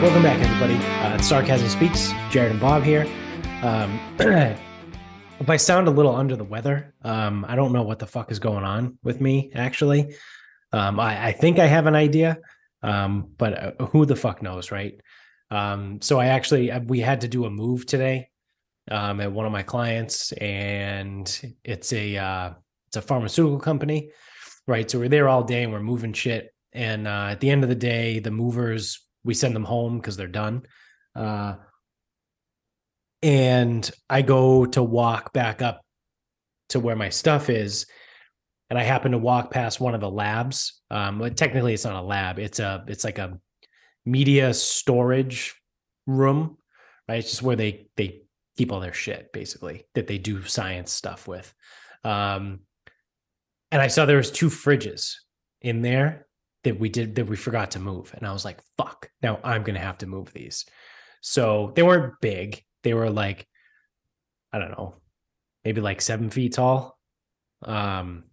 Welcome back, everybody. Uh, it's Sarcasm Speaks. Jared and Bob here. Um, if I sound a little under the weather, um, I don't know what the fuck is going on with me. Actually, um, I, I think I have an idea, um, but uh, who the fuck knows, right? Um, so I actually uh, we had to do a move today um, at one of my clients, and it's a uh, it's a pharmaceutical company, right? So we're there all day and we're moving shit. And uh, at the end of the day, the movers we send them home because they're done. Uh, and I go to walk back up to where my stuff is, and I happen to walk past one of the labs. Um, technically, it's not a lab; it's a it's like a media storage room, right? It's just where they they keep all their shit, basically, that they do science stuff with. Um, and I saw there was two fridges in there that we did that we forgot to move. And i was like fuck now i'm gonna have to move these. So they weren't big. They were like i don't know maybe like seven feet tall um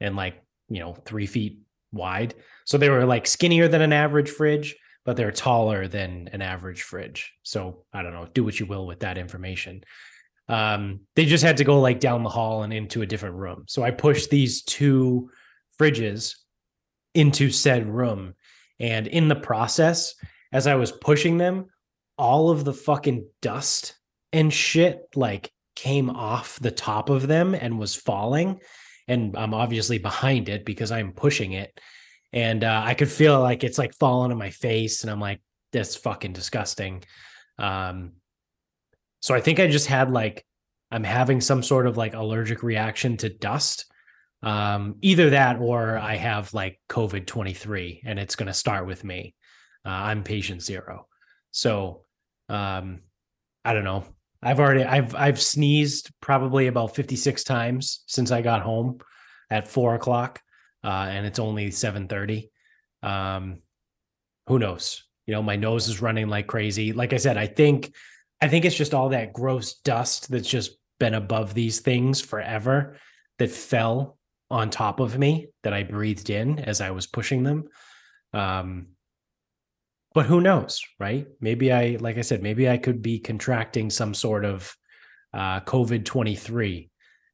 and like you know three feet wide. So they were like skinnier than an average fridge but they're taller than an average fridge. So i don't know do what you will with that information. Um they just had to go like down the hall and into a different room. So i pushed these two fridges into said room. And in the process, as I was pushing them, all of the fucking dust and shit like came off the top of them and was falling. And I'm obviously behind it because I'm pushing it. And uh, I could feel like it's like falling on my face. And I'm like, that's fucking disgusting. Um, so I think I just had like, I'm having some sort of like allergic reaction to dust um either that or i have like covid 23 and it's going to start with me. Uh, i'm patient zero. So um i don't know. I've already i've i've sneezed probably about 56 times since i got home at four o'clock uh and it's only 7 30 um who knows? You know my nose is running like crazy. Like i said i think i think it's just all that gross dust that's just been above these things forever that fell on top of me that I breathed in as I was pushing them. Um, but who knows, right? Maybe I, like I said, maybe I could be contracting some sort of uh, COVID 23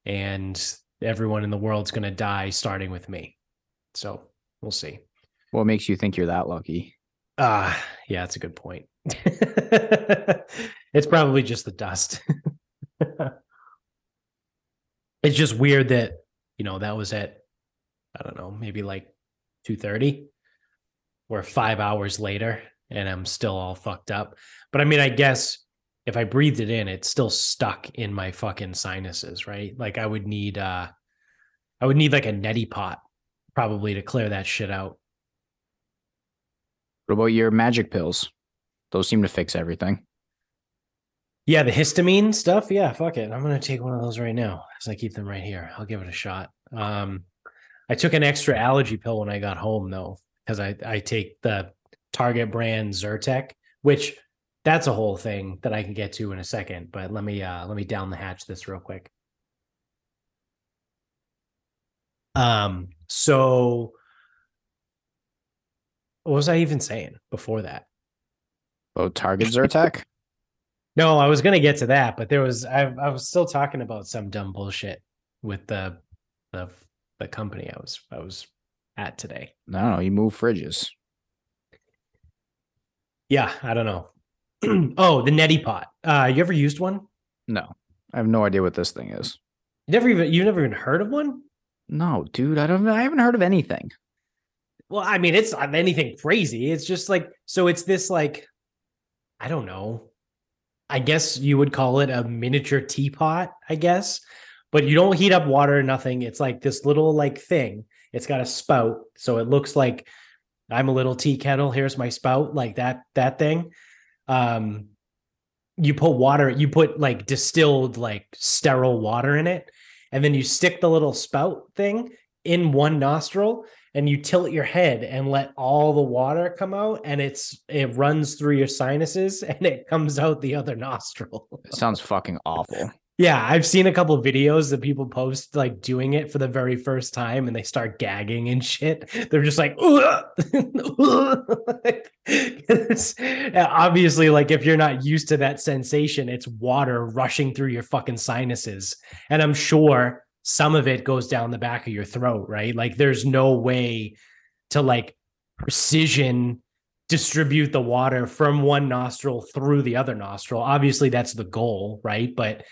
and everyone in the world's going to die starting with me. So we'll see. What makes you think you're that lucky? Ah, uh, yeah, that's a good point. it's probably just the dust. it's just weird that you know, that was at, I don't know, maybe like 2.30 or five hours later and I'm still all fucked up. But I mean, I guess if I breathed it in, it's still stuck in my fucking sinuses, right? Like I would need, uh, I would need like a neti pot probably to clear that shit out. What about your magic pills? Those seem to fix everything. Yeah, the histamine stuff. Yeah, fuck it. I'm gonna take one of those right now as I keep them right here. I'll give it a shot. Um, I took an extra allergy pill when I got home though, because I I take the Target brand Zyrtec, which that's a whole thing that I can get to in a second. But let me uh let me down the hatch this real quick. Um, so what was I even saying before that? Oh, Target Zyrtec. No, I was gonna get to that, but there was I, I was still talking about some dumb bullshit with the the the company I was I was at today. No, you move fridges. Yeah, I don't know. oh, the neti pot. Uh, you ever used one? No, I have no idea what this thing is. Never even you've never even heard of one? No, dude, I don't. I haven't heard of anything. Well, I mean, it's not anything crazy. It's just like so. It's this like, I don't know. I guess you would call it a miniature teapot, I guess. But you don't heat up water or nothing. It's like this little like thing. It's got a spout, so it looks like I'm a little tea kettle. Here's my spout, like that that thing. Um, you put water, you put like distilled, like sterile water in it, and then you stick the little spout thing in one nostril, and you tilt your head and let all the water come out and it's it runs through your sinuses and it comes out the other nostril. It sounds fucking awful. Yeah, I've seen a couple of videos that people post like doing it for the very first time and they start gagging and shit. They're just like, obviously, like if you're not used to that sensation, it's water rushing through your fucking sinuses. And I'm sure some of it goes down the back of your throat, right? Like there's no way to like precision distribute the water from one nostril through the other nostril. Obviously, that's the goal, right? But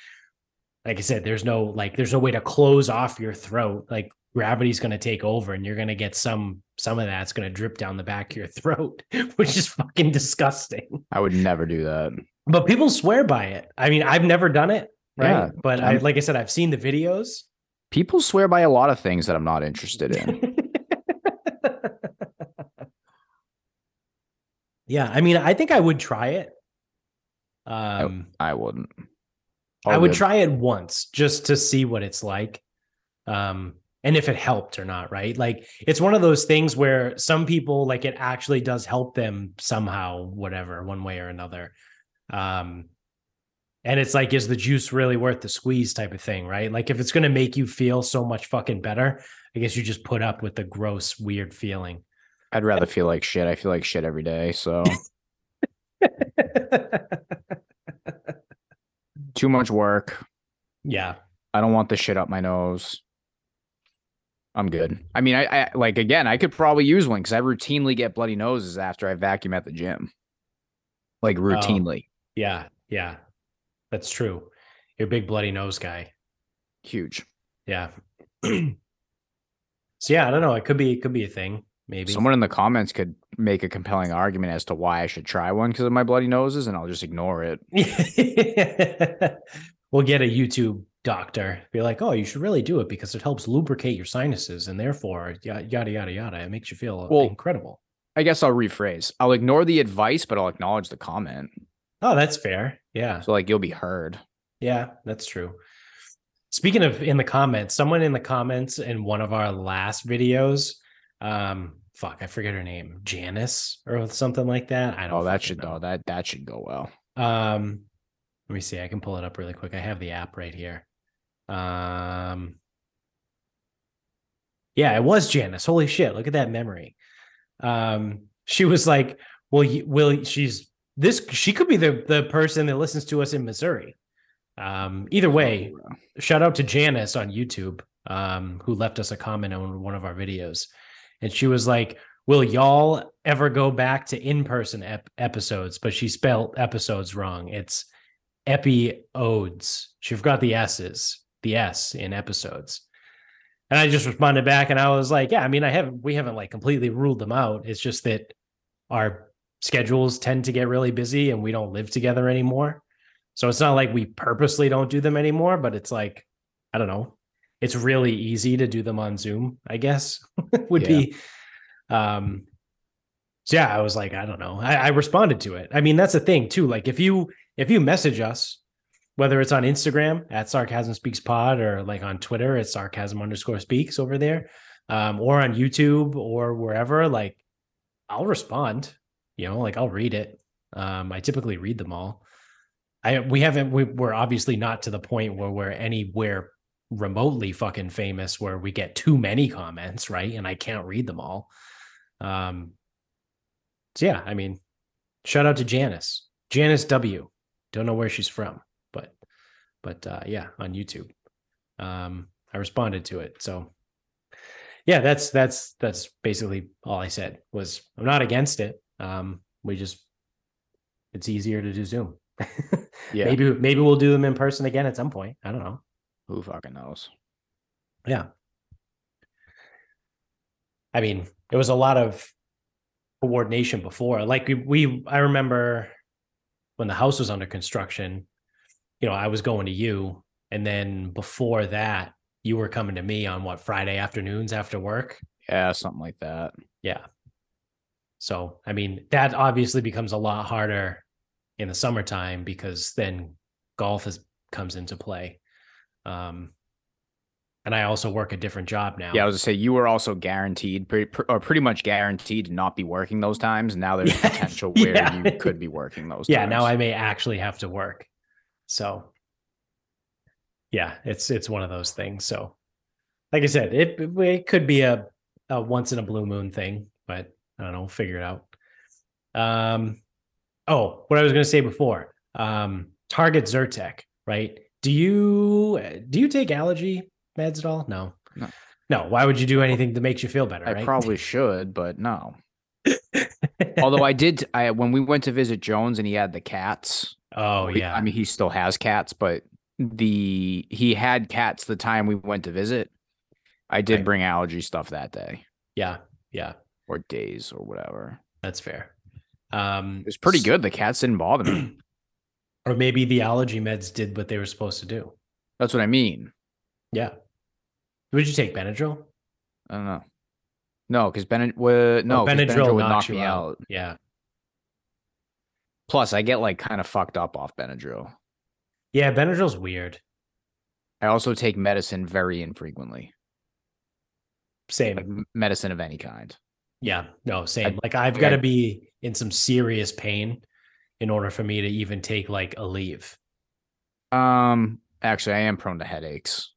like I said, there's no like there's no way to close off your throat. Like gravity's going to take over and you're going to get some some of that's going to drip down the back of your throat, which is fucking disgusting. I would never do that. But people swear by it. I mean, I've never done it, right? Yeah, but I like I said I've seen the videos. People swear by a lot of things that I'm not interested in. yeah, I mean, I think I would try it. Um I, I wouldn't. I would good. try it once just to see what it's like. Um, and if it helped or not, right? Like it's one of those things where some people like it actually does help them somehow, whatever, one way or another. Um, and it's like, is the juice really worth the squeeze type of thing, right? Like if it's gonna make you feel so much fucking better, I guess you just put up with the gross, weird feeling. I'd rather feel like shit. I feel like shit every day. So too much work. yeah. I don't want the shit up my nose. I'm good. I mean, I, I like again, I could probably use one because I routinely get bloody noses after I vacuum at the gym. Like oh. routinely. Yeah. Yeah. That's true. You're a big bloody nose guy. Huge. Yeah. so yeah, I don't know. It could be it could be a thing. Maybe. Someone in the comments could make a compelling argument as to why I should try one because of my bloody noses, and I'll just ignore it. we'll get a YouTube doctor. Be like, oh, you should really do it because it helps lubricate your sinuses, and therefore, yada yada yada yada. It makes you feel Well- incredible. I guess I'll rephrase. I'll ignore the advice, but I'll acknowledge the comment. Oh, that's fair. Yeah. So like you'll be heard. Yeah, that's true. Speaking of in the comments, someone in the comments in one of our last videos, um, fuck, I forget her name, Janice or something like that. I don't. Oh, that should know. oh, that that should go well. Um, let me see. I can pull it up really quick. I have the app right here. Um, yeah, it was Janice. Holy shit! Look at that memory. Um, she was like, "Well, you, will she's this? She could be the the person that listens to us in Missouri." Um, either way, uh, shout out to Janice on YouTube, um, who left us a comment on one of our videos. And she was like, Will y'all ever go back to in person ep- episodes? But she spelled episodes wrong. It's epiodes. She forgot the S's, the S in episodes. And I just responded back and I was like, Yeah, I mean, I haven't, we haven't like completely ruled them out. It's just that our schedules tend to get really busy and we don't live together anymore. So it's not like we purposely don't do them anymore, but it's like, I don't know. It's really easy to do them on Zoom, I guess, would Yeah. be. Um, so yeah, I was like, I don't know. I, I responded to it. I mean, that's the thing too. Like if you if you message us, whether it's on Instagram at sarcasm speaks pod or like on Twitter at sarcasm underscore speaks over there, um, or on YouTube or wherever, like I'll respond. You know, like I'll read it. Um, I typically read them all. I we haven't we, we're obviously not to the point where we're anywhere remotely fucking famous where we get too many comments, right? And I can't read them all. Um so yeah, I mean, shout out to Janice. Janice W. Don't know where she's from, but but uh yeah, on YouTube. Um I responded to it. So yeah, that's that's that's basically all I said was I'm not against it. Um we just it's easier to do Zoom. Yeah. Maybe maybe we'll do them in person again at some point. I don't know. Who fucking knows? Yeah. I mean, it was a lot of coordination before. Like we, we I remember when the house was under construction, you know, I was going to you. And then before that, you were coming to me on what Friday afternoons after work. Yeah, something like that. Yeah. So, I mean, that obviously becomes a lot harder in the summertime because then golf is comes into play. Um, and I also work a different job now. Yeah, I was to say you were also guaranteed, pretty, pr- or pretty much guaranteed to not be working those times. Now there's Yeah, potential where yeah. you could be working those. yeah. times. Now I may actually have to work. So, yeah, it's it's one of those things. So, like I said, it it could be a a once in a blue moon thing, but I don't know, figure it out. Um, oh, what I was going to say before, um, Target Zyrtec, right? Do you do you take allergy meds at all? No, No. no. Why would you do anything that makes you feel better? I right? probably should, but no. Although I did, I when we went to visit Jones and he had the cats. oh we- yeah, I mean, he still has cats, but the he had cats the time we went to visit. I did Right. bring allergy stuff that day yeah, yeah. Or days or whatever. That's fair. Um, It was pretty good. The cats didn't bother me. or maybe the allergy meds did what they were supposed to do. That's what I mean. Yeah. Would you take Benadryl? I don't know. No, because Benad no, Oh, 'cause Benadryl, would knock me out. out. Yeah. Plus, I get like kind of fucked up off Benadryl. Yeah, Benadryl's weird. I also take medicine very infrequently, Same. like medicine of any kind. Yeah, no, same. like I've got to be in some serious pain in order for me to even take like Aleve. Um, actually, I am prone to headaches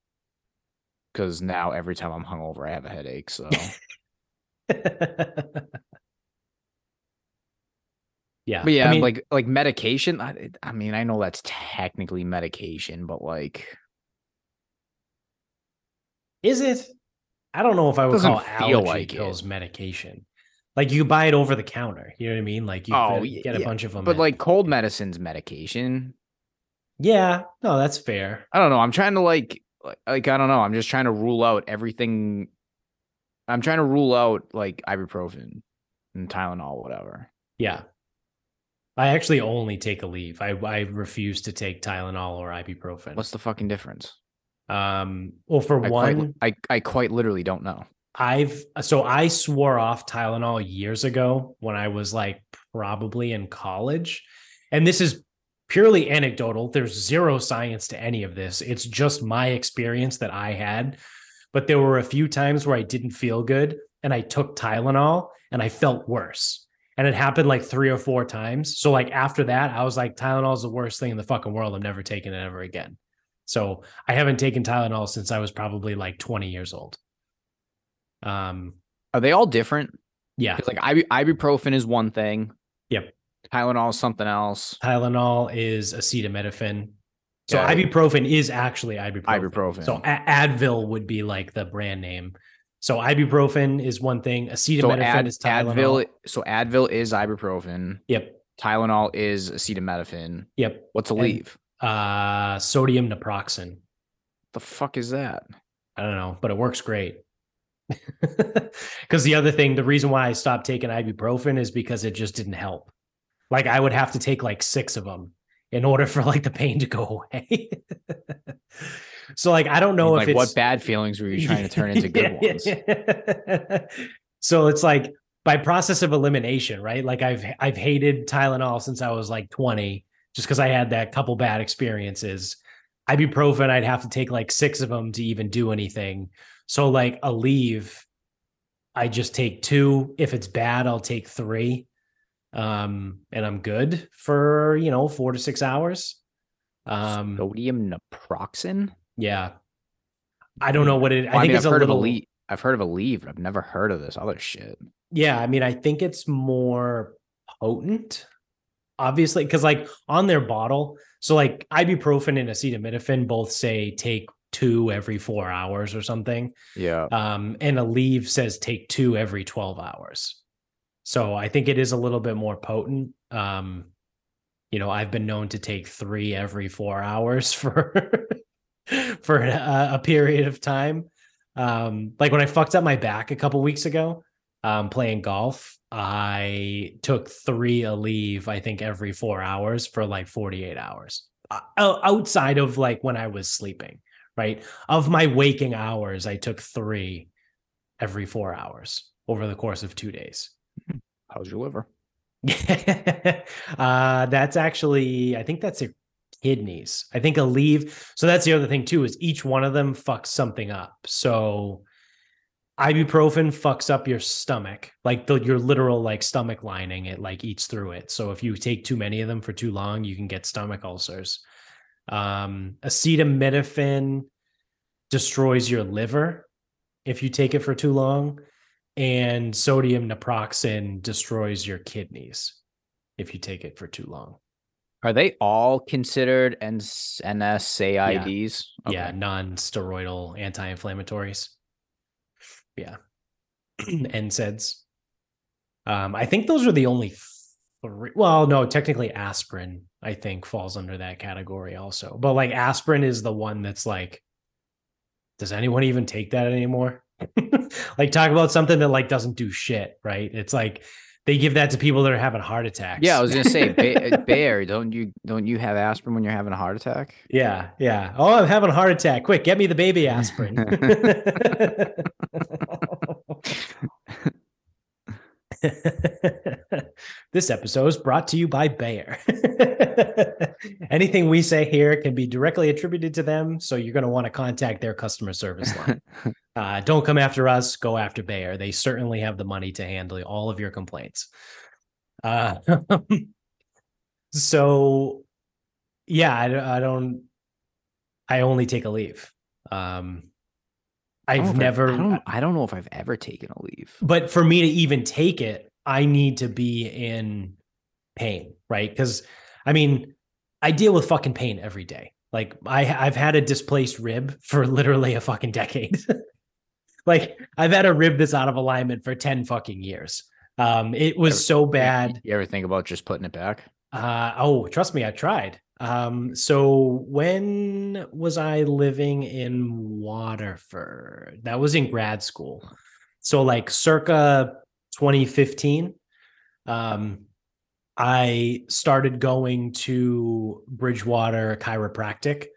because now every time I'm hungover, I have a headache. So yeah. But yeah, I mean, like like medication. I, I mean, I know that's technically medication, but like, is it? I don't know if I would Doesn't call feel allergy like it. pills medication. Like you buy it over the counter. You know what I mean? Like you Oh, get- yeah, a bunch of them. but like cold medicine's medication. yeah, no, that's fair. I don't know. I'm trying to like, like, like I don't know. I'm just trying to rule out everything. I'm trying to rule out like ibuprofen and Tylenol, whatever. Yeah. I actually only take Aleve. I I refuse to take Tylenol or ibuprofen. What's the fucking difference? Um well for I one quite, I I quite literally don't know. I've so I swore off Tylenol years ago when I was like probably in college. And this is purely anecdotal. There's zero science to any of this. It's just my experience that I had. But there were a few times where I didn't feel good and I took Tylenol and I felt worse. And it happened like three or four times. So like after that, I was like, Tylenol is the worst thing in the fucking world. I'm never taking it ever again. So I haven't taken Tylenol since I was probably like 20 years old. Um, Are they all different? Yeah. like ibu- ibuprofen is one thing. Yep. Tylenol is something else. Tylenol is acetaminophen. So Yeah. ibuprofen is actually ibuprofen. Ibuprofen. So Advil would be like the brand name. So ibuprofen is one thing. So Acetaminophen Ad, is Tylenol. Advil. So Advil is ibuprofen. Yep. Tylenol is acetaminophen. Yep. What's Aleve? Uh, sodium naproxen. The fuck is that? I don't know, but it works great. Because the other thing, the reason why I stopped taking ibuprofen is because it just didn't help. Like I would have to take like six of them in order for like the pain to go away. so like I don't know like if it's what bad feelings were you trying to turn into good ones? so it's like by process of elimination, right? Like I've I've hated Tylenol since I was like 20, just because I had that couple bad experiences. Ibuprofen, I'd have to take like six of them to even do anything. So like Aleve, I just take two. If it's bad, I'll take three. Um, and I'm good for you know four to six hours. Um, Sodium naproxen. yeah. I don't know what it. I Well, I, think mean, it's I've a heard little. of Aleve. I've heard of Aleve, but I've never heard of this other shit. Yeah, I mean, I think it's more potent, obviously, because like on their bottle, so like ibuprofen and acetaminophen both say take two every four hours or something. Yeah. Um, and Aleve says take two every 12 hours. So I think it is a little bit more potent. Um, you know, I've been known to take three every four hours for for a, a period of time. Um, like when I fucked up my back a couple weeks ago, um, playing golf, I took three Aleve, I think every four hours for like 48 hours. Uh, outside of like when I was sleeping, right? Of my waking hours, I took three every four hours over the course of two days. How's your liver? uh, that's actually, I think that's your kidneys. I think Aleve. So that's the other thing too, is each one of them fucks something up. So ibuprofen fucks up your stomach, like the, your literal like stomach lining, it like eats through it. So if you take too many of them for too long, you can get stomach ulcers. Um, acetaminophen destroys your liver if you take it for too long, and sodium naproxen destroys your kidneys if you take it for too long. Are they all considered NS- NSAIDs? Yeah, non-steroidal anti-inflammatories. Yeah, NSAIDs. Um, I think those are the only three. Well, no, technically aspirin. I think falls under that category also. But like aspirin is the one that's like, does anyone even take that anymore? like talk about something that like doesn't do shit, right? It's like they give that to people that are having heart attacks. Yeah, I was gonna say ba- uh, Bayer. Don't you don't you have aspirin when you're having a heart attack? Yeah, yeah. Oh, I'm having a heart attack. Quick, get me the baby aspirin. this episode is brought to you by Bayer. Anything we say here can be directly attributed to them, so you're going to want to contact their customer service line. Uh, don't come after us, go after Bayer. They certainly have the money to handle all of your complaints. Uh, so, yeah, I, I don't, I only take Aleve. Um, I don't know I've if never, I don't, I don't know if I've ever taken Aleve. but for me to even take it, I need to be in pain, right? Because I mean, I deal with fucking pain every day. Like I, I've had a displaced rib for literally a fucking decade. like I've had a rib that's out of alignment for ten fucking years. Um, it was Ever- so bad. You ever think about just putting it back? Uh, oh, trust me, I tried. Um, so when was I living in Waterford? That was in grad school. So like circa 2015. Um, I started going to Bridgewater Chiropractic.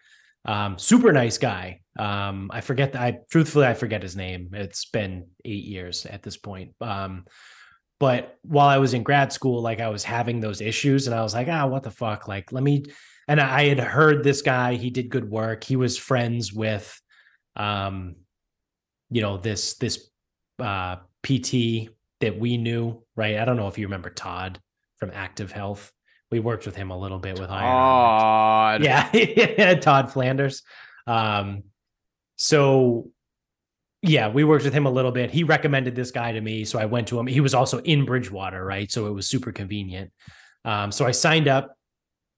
Um, super nice guy. Um, I forget that I truthfully I forget his name. It's been eight years at this point. Um, but while I was in grad school, like I was having those issues, and I was like, ah, what the fuck? Like, let me. And I had heard this guy. He did good work. He was friends with, um, you know, this this uh, PT that we knew, right? I don't know if you remember Todd from Active Health. We worked with him a little bit with Iron. Oh, Yeah, Todd Flanders. Um, so yeah, we worked with him a little bit. He recommended this guy to me, so I went to him. He was also in Bridgewater, right? So it was super convenient. Um, so I signed up.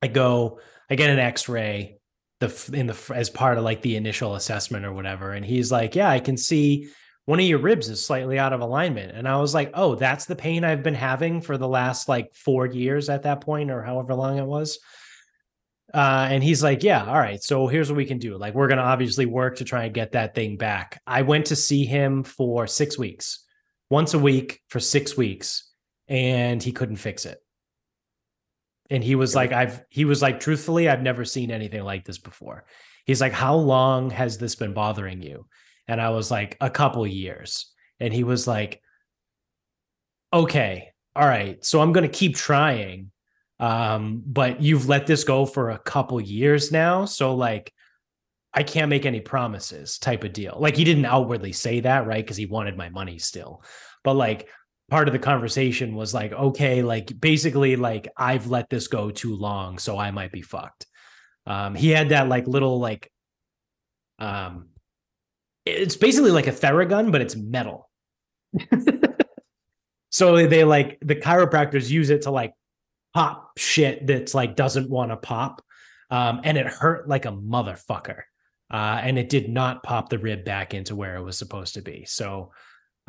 I go, I get an X-ray the in the as part of like the initial assessment or whatever, and he's like, "Yeah, I can see one of your ribs is slightly out of alignment." And I was like, "Oh, that's the pain I've been having for the last like four years at that point, or however long it was." Uh, and he's like, Yeah, all right. So here's what we can do. Like, we're going to obviously work to try and get that thing back. I went to see him for six weeks, once a week for six weeks, and he couldn't fix it. And he was like, I've, he was like, truthfully, I've never seen anything like this before. He's like, How long has this been bothering you? And I was like, A couple years. And he was like, Okay, all right. So I'm going to keep trying um but you've let this go for a couple years now so like i can't make any promises type of deal. Like he didn't outwardly say that right? Because he wanted my money still. But like part of the conversation was like okay like basically like i've let this go too long so i might be fucked. Um he had that like little like um it's basically like a theragun but it's metal. So they like the chiropractors use it to like pop shit that's like doesn't want to pop. Um, and it hurt like a motherfucker. Uh, and it did not pop the rib back into where it was supposed to be. So,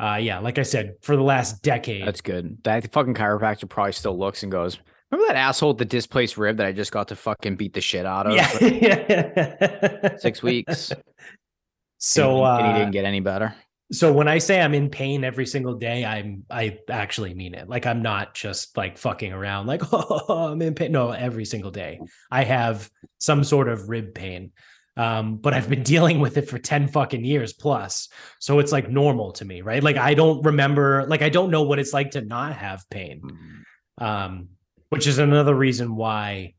uh, yeah, like I said, for the last decade, That's good. That fucking chiropractor probably still looks and goes, Remember that asshole with the displaced rib that I just got to fucking beat the shit out of? yeah. Six weeks. So, and he, and he uh, didn't get any better. So when I say I'm in pain every single day, I'm I actually mean it. Like I'm not just like fucking around, like oh, I'm in pain. No, every single day I have some sort of rib pain. Um, but I've been dealing with it for 10 fucking years plus. So it's like normal to me, right? Like I don't remember, like I don't know what it's like to not have pain. Um, which is another reason why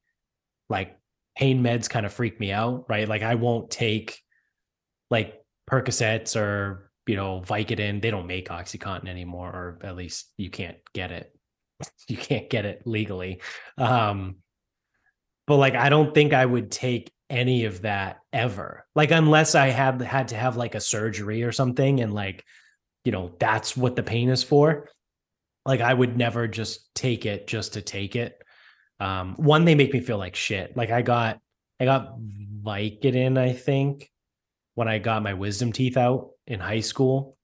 like pain meds kind of freak me out, right? Like I won't take like Percocets or you know Vicodin. They don't make OxyContin anymore, or at least you can't get it. You can't get it legally. Um, but like I don't think I would take any of that ever. Like unless I had had to have like a surgery or something and like you know, that's what the pain is for. Like I would never just take it just to take it. Um one they make me feel like shit. Like I got I got Vicodin, I think, when I got my wisdom teeth out in high school.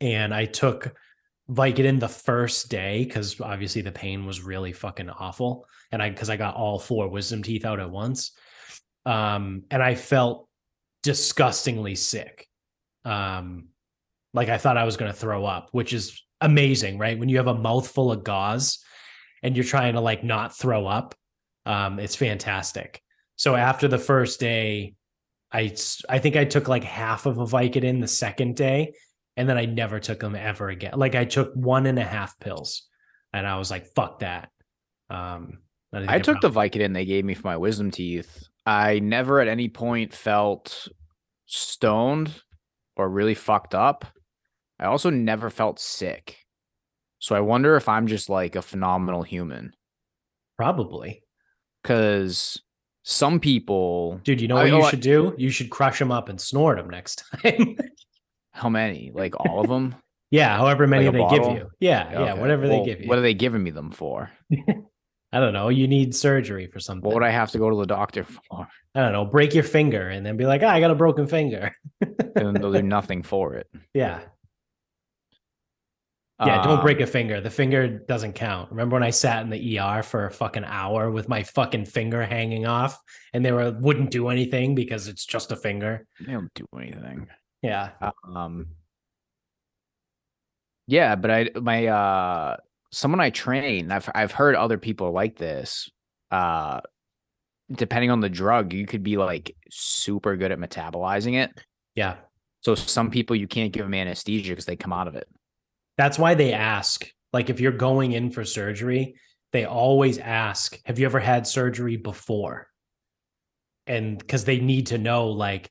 And I took Vicodin the first day because obviously the pain was really fucking awful. And I because I got all four wisdom teeth out at once. Um, and I felt disgustingly sick. Um, like I thought I was gonna throw up, which is amazing, right? When you have a mouthful of gauze and you're trying to like not throw up, um, it's fantastic. So after the first day, I I think I took like half of a Vicodin the second day, and then I never took them ever again. Like I took one and a half pills, and I was like, "Fuck that." Um, I, I took the Vicodin they gave me for my wisdom teeth. I never at any point felt stoned or really fucked up. I also never felt sick. So I wonder if I'm just like a phenomenal human. Probably. Cause some people Dude, you know what I, oh, you oh, should do? You should crush them up and snort them next time. How many? Like all of them? yeah, however many like they bottle? give you. Yeah, okay. yeah, whatever well, they give you. What are they giving me them for? I don't know. You need surgery for something. What would I have to go to the doctor for? I don't know. Break your finger and then be like, oh, I got a broken finger. and they'll do nothing for it. Yeah. Yeah, don't break um, a finger. The finger doesn't count. Remember when I sat in the ER for a fucking hour with my fucking finger hanging off and they were wouldn't do anything because it's just a finger. They don't do anything. Yeah. Um Yeah, but I my uh someone I train, I've I've heard other people like this. Uh depending on the drug, you could be like super good at metabolizing it. Yeah. So some people you can't give them anesthesia because they come out of it. That's why they ask. Like if you're going in for surgery, they always ask, "Have you ever had surgery before?" And because they need to know, like,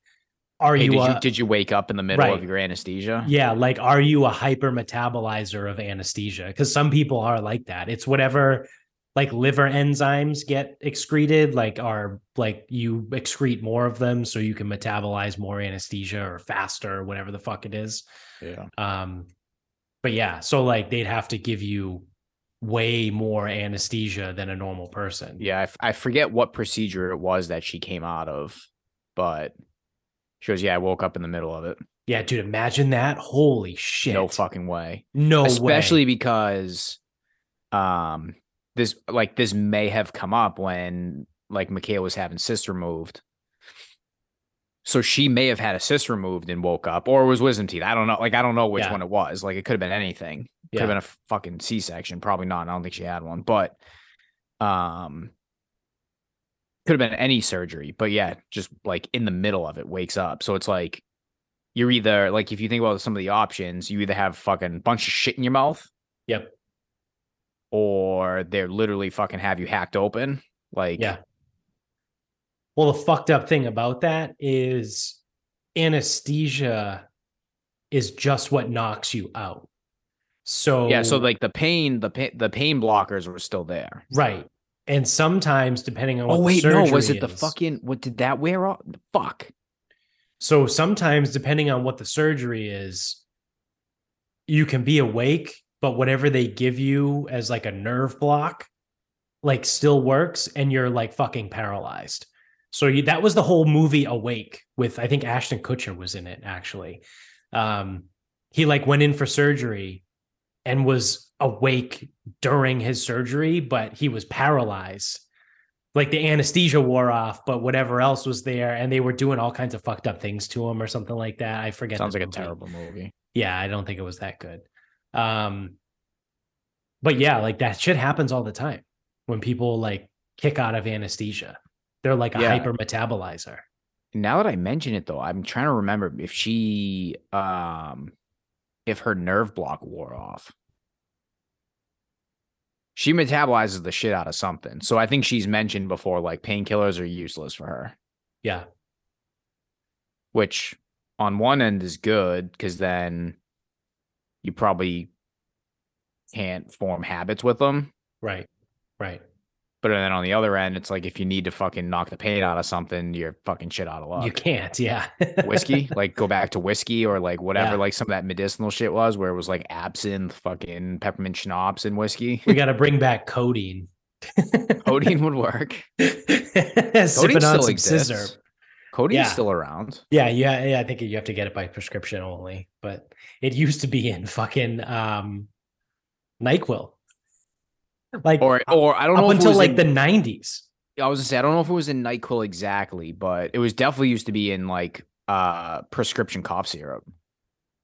are hey, you, did a, you did you wake up in the middle right. of your anesthesia? Yeah, like, are you a hyper metabolizer of anesthesia? Because some people are like that. It's whatever like liver enzymes get excreted like are like you excrete more of them so you can metabolize more anesthesia or faster or whatever the fuck it is yeah um but yeah, so like they'd have to give you way more anesthesia than a normal person. Yeah, I, f- I forget what procedure it was that she came out of, but she goes, "Yeah, I woke up in the middle of it." Yeah, dude, imagine that. Holy shit. No fucking way. No way. Especially way. because um this like this may have come up when like Michaela was having sister moved so she may have had a cyst removed and woke up, or it was wisdom teeth. I don't know. Like I don't know which yeah. one it was. Like it could have been anything. Could yeah. have been a fucking C section. Probably not. I don't think she had one, but um, could have been any surgery. But yeah, just like in the middle of it, wakes up. So it's like you're either like if you think about some of the options, you either have fucking bunch of shit in your mouth. Yep. Or they're literally fucking have you hacked open. Like yeah. Well, the fucked up thing about that is anesthesia is just what knocks you out. So yeah, so like the pain, the pain, the pain blockers were still there, right? And sometimes, depending on oh wait, no, was it the fucking what did that wear off? Fuck. So sometimes, depending on what the surgery is, you can be awake, but whatever they give you as like a nerve block, like still works, and you're like fucking paralyzed. So you, that was the whole movie Awake with I think Ashton Kutcher was in it actually. Um, he like went in for surgery and was awake during his surgery, but he was paralyzed. Like the anesthesia wore off, but whatever else was there, and they were doing all kinds of fucked up things to him or something like that. I forget. Sounds like movie. a terrible movie. Yeah, I don't think it was that good. Um, but yeah, like that shit happens all the time when people like kick out of anesthesia. They're like a yeah. hyper metabolizer. Now that I mention it though, I'm trying to remember if she um if her nerve block wore off. She metabolizes the shit out of something. So I think she's mentioned before like painkillers are useless for her. Yeah. Which on one end is good because then you probably can't form habits with them. Right. Right. But then on the other end, it's like if you need to fucking knock the pain out of something, you're fucking shit out of luck. You can't, yeah. whiskey, like go back to whiskey or like whatever, Yeah. like some of that medicinal shit was, where it was like absinthe, fucking peppermint schnapps, and whiskey. we got to bring back codeine. Codeine would work. Sipping Codeine on still some exists. scissor. Codeine's Yeah. still around. Yeah, yeah, yeah. I think you have to get it by prescription only, but it used to be in fucking um Nyquil. Like Or or I don't up know until like in- the 90s. I was gonna say I don't know if it was in Nyquil exactly, but it was definitely used to be in like uh prescription cough syrup.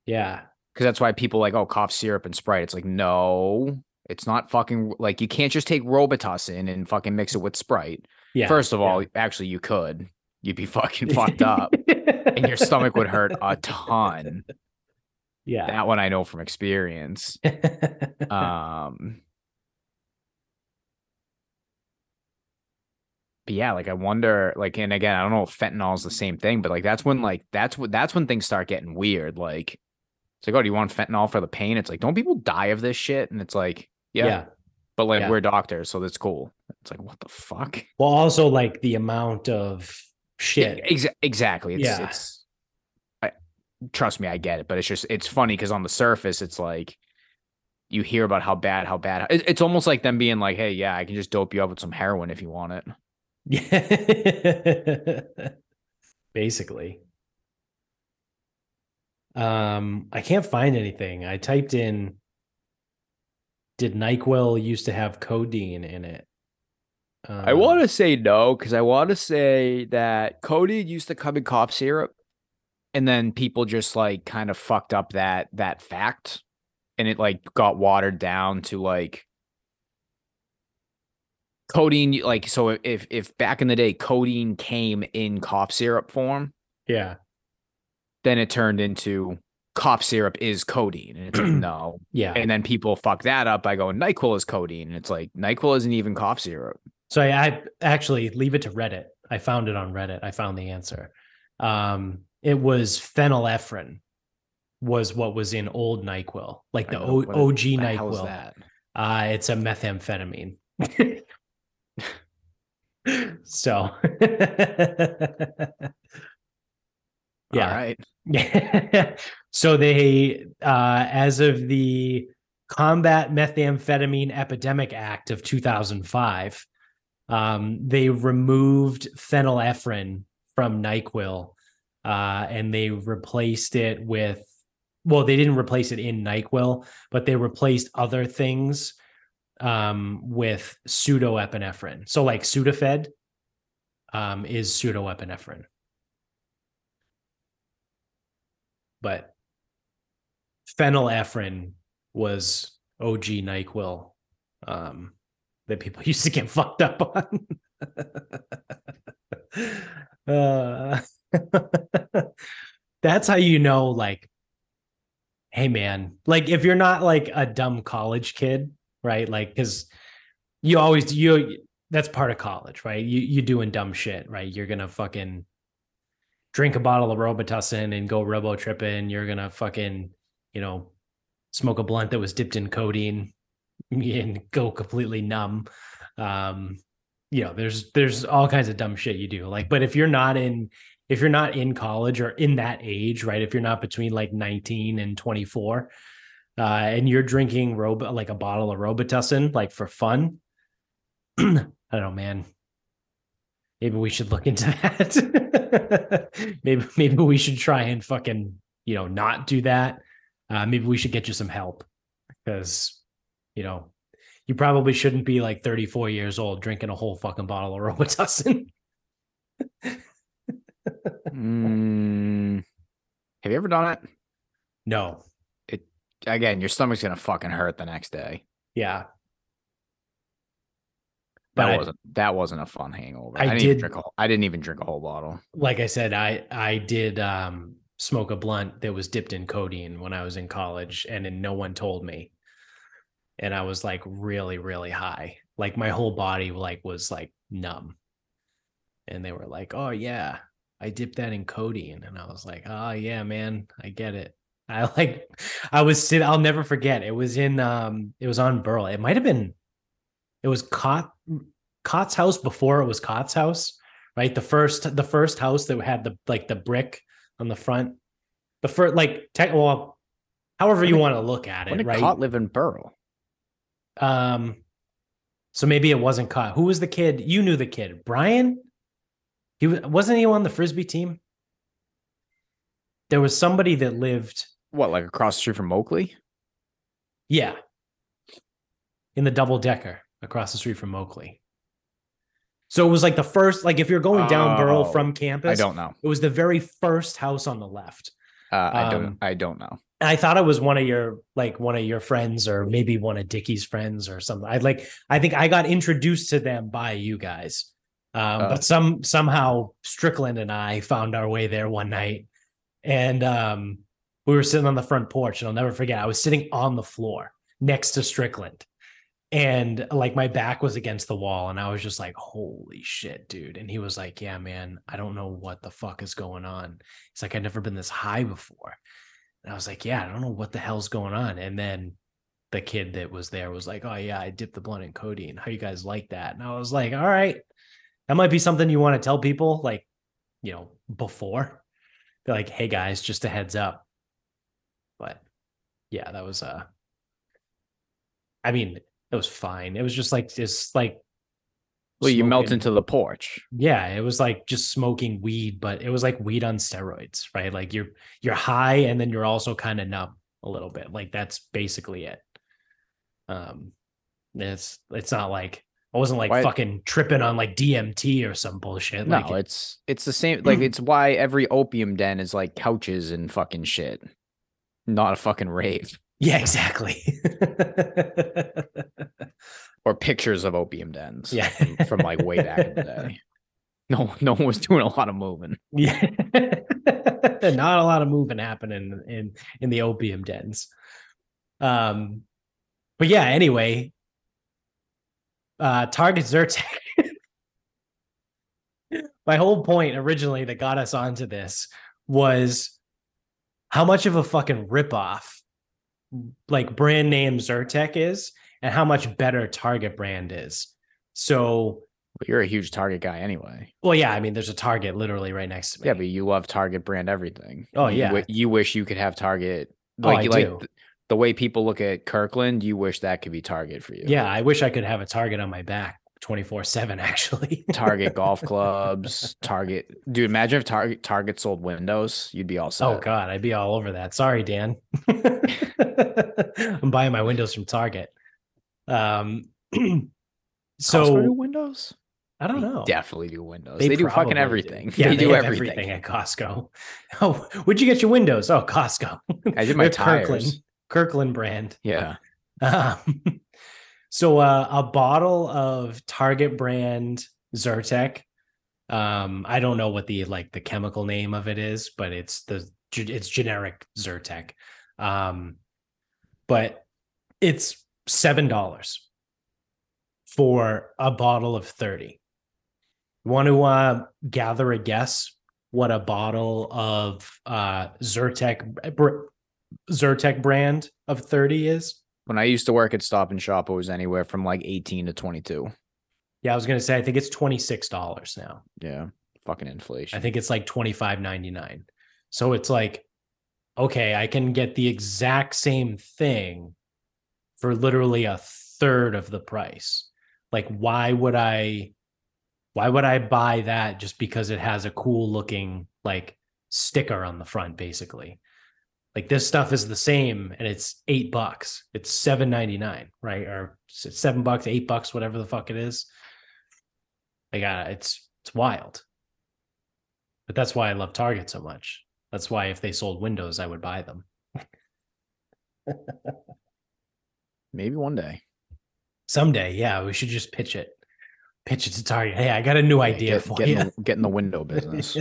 Yeah. Because that's why people like, oh, cough syrup and Sprite. It's like, no, it's not fucking like you can't just take Robitussin and fucking mix it with Sprite. Yeah. First of all, actually, you could. You'd be fucking fucked up, and your stomach would hurt a ton. Yeah. That one I know from experience. Um, but yeah, like I wonder, like, and again, I don't know if fentanyl is the same thing, but like that's when, like, that's what that's when things start getting weird. Like, it's like, oh, do you want fentanyl for the pain? It's like, don't people die of this shit? And it's like, yeah, yeah. but like Yeah. we're doctors, so that's cool. It's like, what the fuck? Well, also like the amount of shit. Exa- exactly. It's, Yeah. it's, I, trust me, I get it, but it's just, it's funny because on the surface, it's like, you hear about how bad, how bad. It, it's almost like them being like, hey, yeah, I can just dope you up with some heroin if you want it. Yeah. Basically. Um, I can't find anything. I typed in did NyQuil used to have codeine in it? I Um, want to say no because I want to say that codeine used to come in cough syrup, and then people just like kind of fucked up that that fact, and it like got watered down to like codeine. Like so, if if back in the day codeine came in cough syrup form, Yeah. then it turned into cough syrup is codeine, and it's like no. Yeah. And then people fuck that up by going Nyquil is codeine, and it's like Nyquil isn't even cough syrup. So I, I actually leave it to Reddit. I found it on Reddit. I found the answer. Um, it was phenylephrine was what was in old NyQuil, like the o- OG the NyQuil. that? Uh, it's a methamphetamine. so Yeah. All right. So they, uh, as of the Combat Methamphetamine Epidemic Act of 2005, um, they removed phenylephrine from NyQuil, uh, and they replaced it with, well, they didn't replace it in NyQuil, but they replaced other things um, with pseudoepinephrine. So, like Sudafed um, is pseudoepinephrine. but phenylephrine was OG NyQuil um, that people used to get fucked up on. uh, that's how you know, like, hey, man, like if you're not like a dumb college kid, right? Like, because you always you that's part of college, right? You you doing dumb shit, right? You're gonna fucking drink a bottle of Robitussin and go robo tripping. You're gonna fucking, you know, smoke a blunt that was dipped in codeine and go completely numb. Um, you know, there's there's all kinds of dumb shit you do. Like, but if you're not in if you're not in college or in that age, right? If you're not between like 19 and 24, uh, and you're drinking rob like a bottle of Robitussin, like for fun, I don't know, man. Maybe we should look into that. maybe maybe we should try and fucking you know not do that. Uh, maybe we should get you some help because you know you probably shouldn't be like 34 years old drinking a whole fucking bottle of Robitussin. Mm, have you ever done it? no, Again, your stomach's gonna fucking hurt the next day. yeah, That But I- wasn't that wasn't a fun hangover. I I, didn't even did- drink a whole, I didn't even drink a whole bottle. like I said, I I did um, smoke a blunt that was dipped in codeine when I was in college, and then no one told me, and I was like really really high, like my whole body like was like numb, and they were like, "Oh yeah, I dipped that in codeine," and I was like, "Oh yeah, man, I get it." I like, I was sit. I'll never forget. It was in um, it was on Burl. It might have been, it was caught Cott's house before it was Cott's house, right? The first the first house that had the like the brick on the front. The first like tech well, however you did- want to look at When it, did right? Cott live in Burl. Um, so maybe it wasn't Cott. Who was the kid? You knew the kid, Brian. He was wasn't he on the frisbee team? There was somebody that lived, What, like across the street from Oakley? yeah, in the double decker across the street from Oakley. So it was like the first, like if you're going down Oh, from campus, I don't know. It was the very first house on the left. Uh, I don't. Um, I don't know. I thought it was one of your like one of your friends or maybe one of Dickie's friends or something. I like I think I got introduced to them by you guys. Um, Oh. but some somehow Strickland and I found our way there one night and um we were sitting on the front porch and I'll never forget I was sitting on the floor next to Strickland and like my back was against the wall and I was just like holy shit dude and he was like yeah man I don't know what the fuck is going on. It's like I've never been this high before. And I was like, yeah, I don't know what the hell's going on. And then the kid that was there was like, oh, yeah, I dipped the blunt in codeine. How you guys like that? And I was like, all right, that might be something you want to tell people, like, you know, before. Be like, hey guys, just a heads up. But yeah, that was uh I mean, it was fine. It was just like just like Well, you melt into the porch. yeah, it was like just smoking weed, but it was like weed on steroids, right? Like you're you're high and then you're also kind of numb a little bit. Like that's basically it. Um it's it's not like I wasn't like Why- fucking tripping on like DMT or some bullshit. No, like it's it's the same. Like it's why every opium den is like couches and fucking shit, not a fucking rave yeah, exactly. or pictures of opium dens. Yeah. from, from like way back in the day. No, no one was doing a lot of moving. yeah. not a lot of moving happening in in the opium dens. Um but yeah, anyway, uh Target Zyrtec. My whole point originally that got us onto this was how much of a fucking ripoff like brand name Zyrtec is and how much better Target brand is. So, But you're a huge Target guy anyway. well, yeah, I mean, there's a Target literally right next to me. Yeah, but you love Target brand everything. Oh, You yeah. you wish you could have Target. Oh, Like I like do. th- the way people look at Kirkland. You wish that could be Target for you. Yeah, I wish I could have a target on my back 24 7, actually. Target golf clubs. Target, dude. Imagine if Target Target sold windows. You'd be all set. oh, God, I'd be all over that. Sorry, Dan. I'm buying my windows from Target. Um, Costco do so windows. I don't They know. Definitely do windows. They, do fucking everything. Yeah, they, do have everything. at Costco. Oh, where'd you get your windows? Oh, Costco. I did my tires. Kirkland, Kirkland brand. Yeah. Um, so uh, a bottle of Target brand Zyrtec. Um, I don't know what the like the chemical name of it is, but it's the it's generic Zyrtec. Um, but it's seven dollars for a bottle of 30. Want to uh, gather a guess what a bottle of uh, Zyrtec Zyrtec brand of 30 is? When I used to work at Stop and Shop, it was anywhere from like 18 to 22. Yeah, I was gonna say I think it's twenty six dollars now. Yeah. Fucking inflation. I think it's like twenty five ninety nine. So it's like, okay, I can get the exact same thing for literally a third of the price. Like, why would I? Why would I buy that just because it has a cool looking like sticker on the front, basically? Like this stuff is the same and it's eight bucks. It's seven ninety nine, right? Or seven bucks, eight bucks, whatever the fuck it is. Like uh, it's it's wild. But that's why I love Target so much. That's why if they sold windows, I would buy them. Maybe one day. Someday, yeah, we should just pitch it. Pitch it to Target. Hey, I got a new Yeah, idea get, for get, you. in the, get in the window business.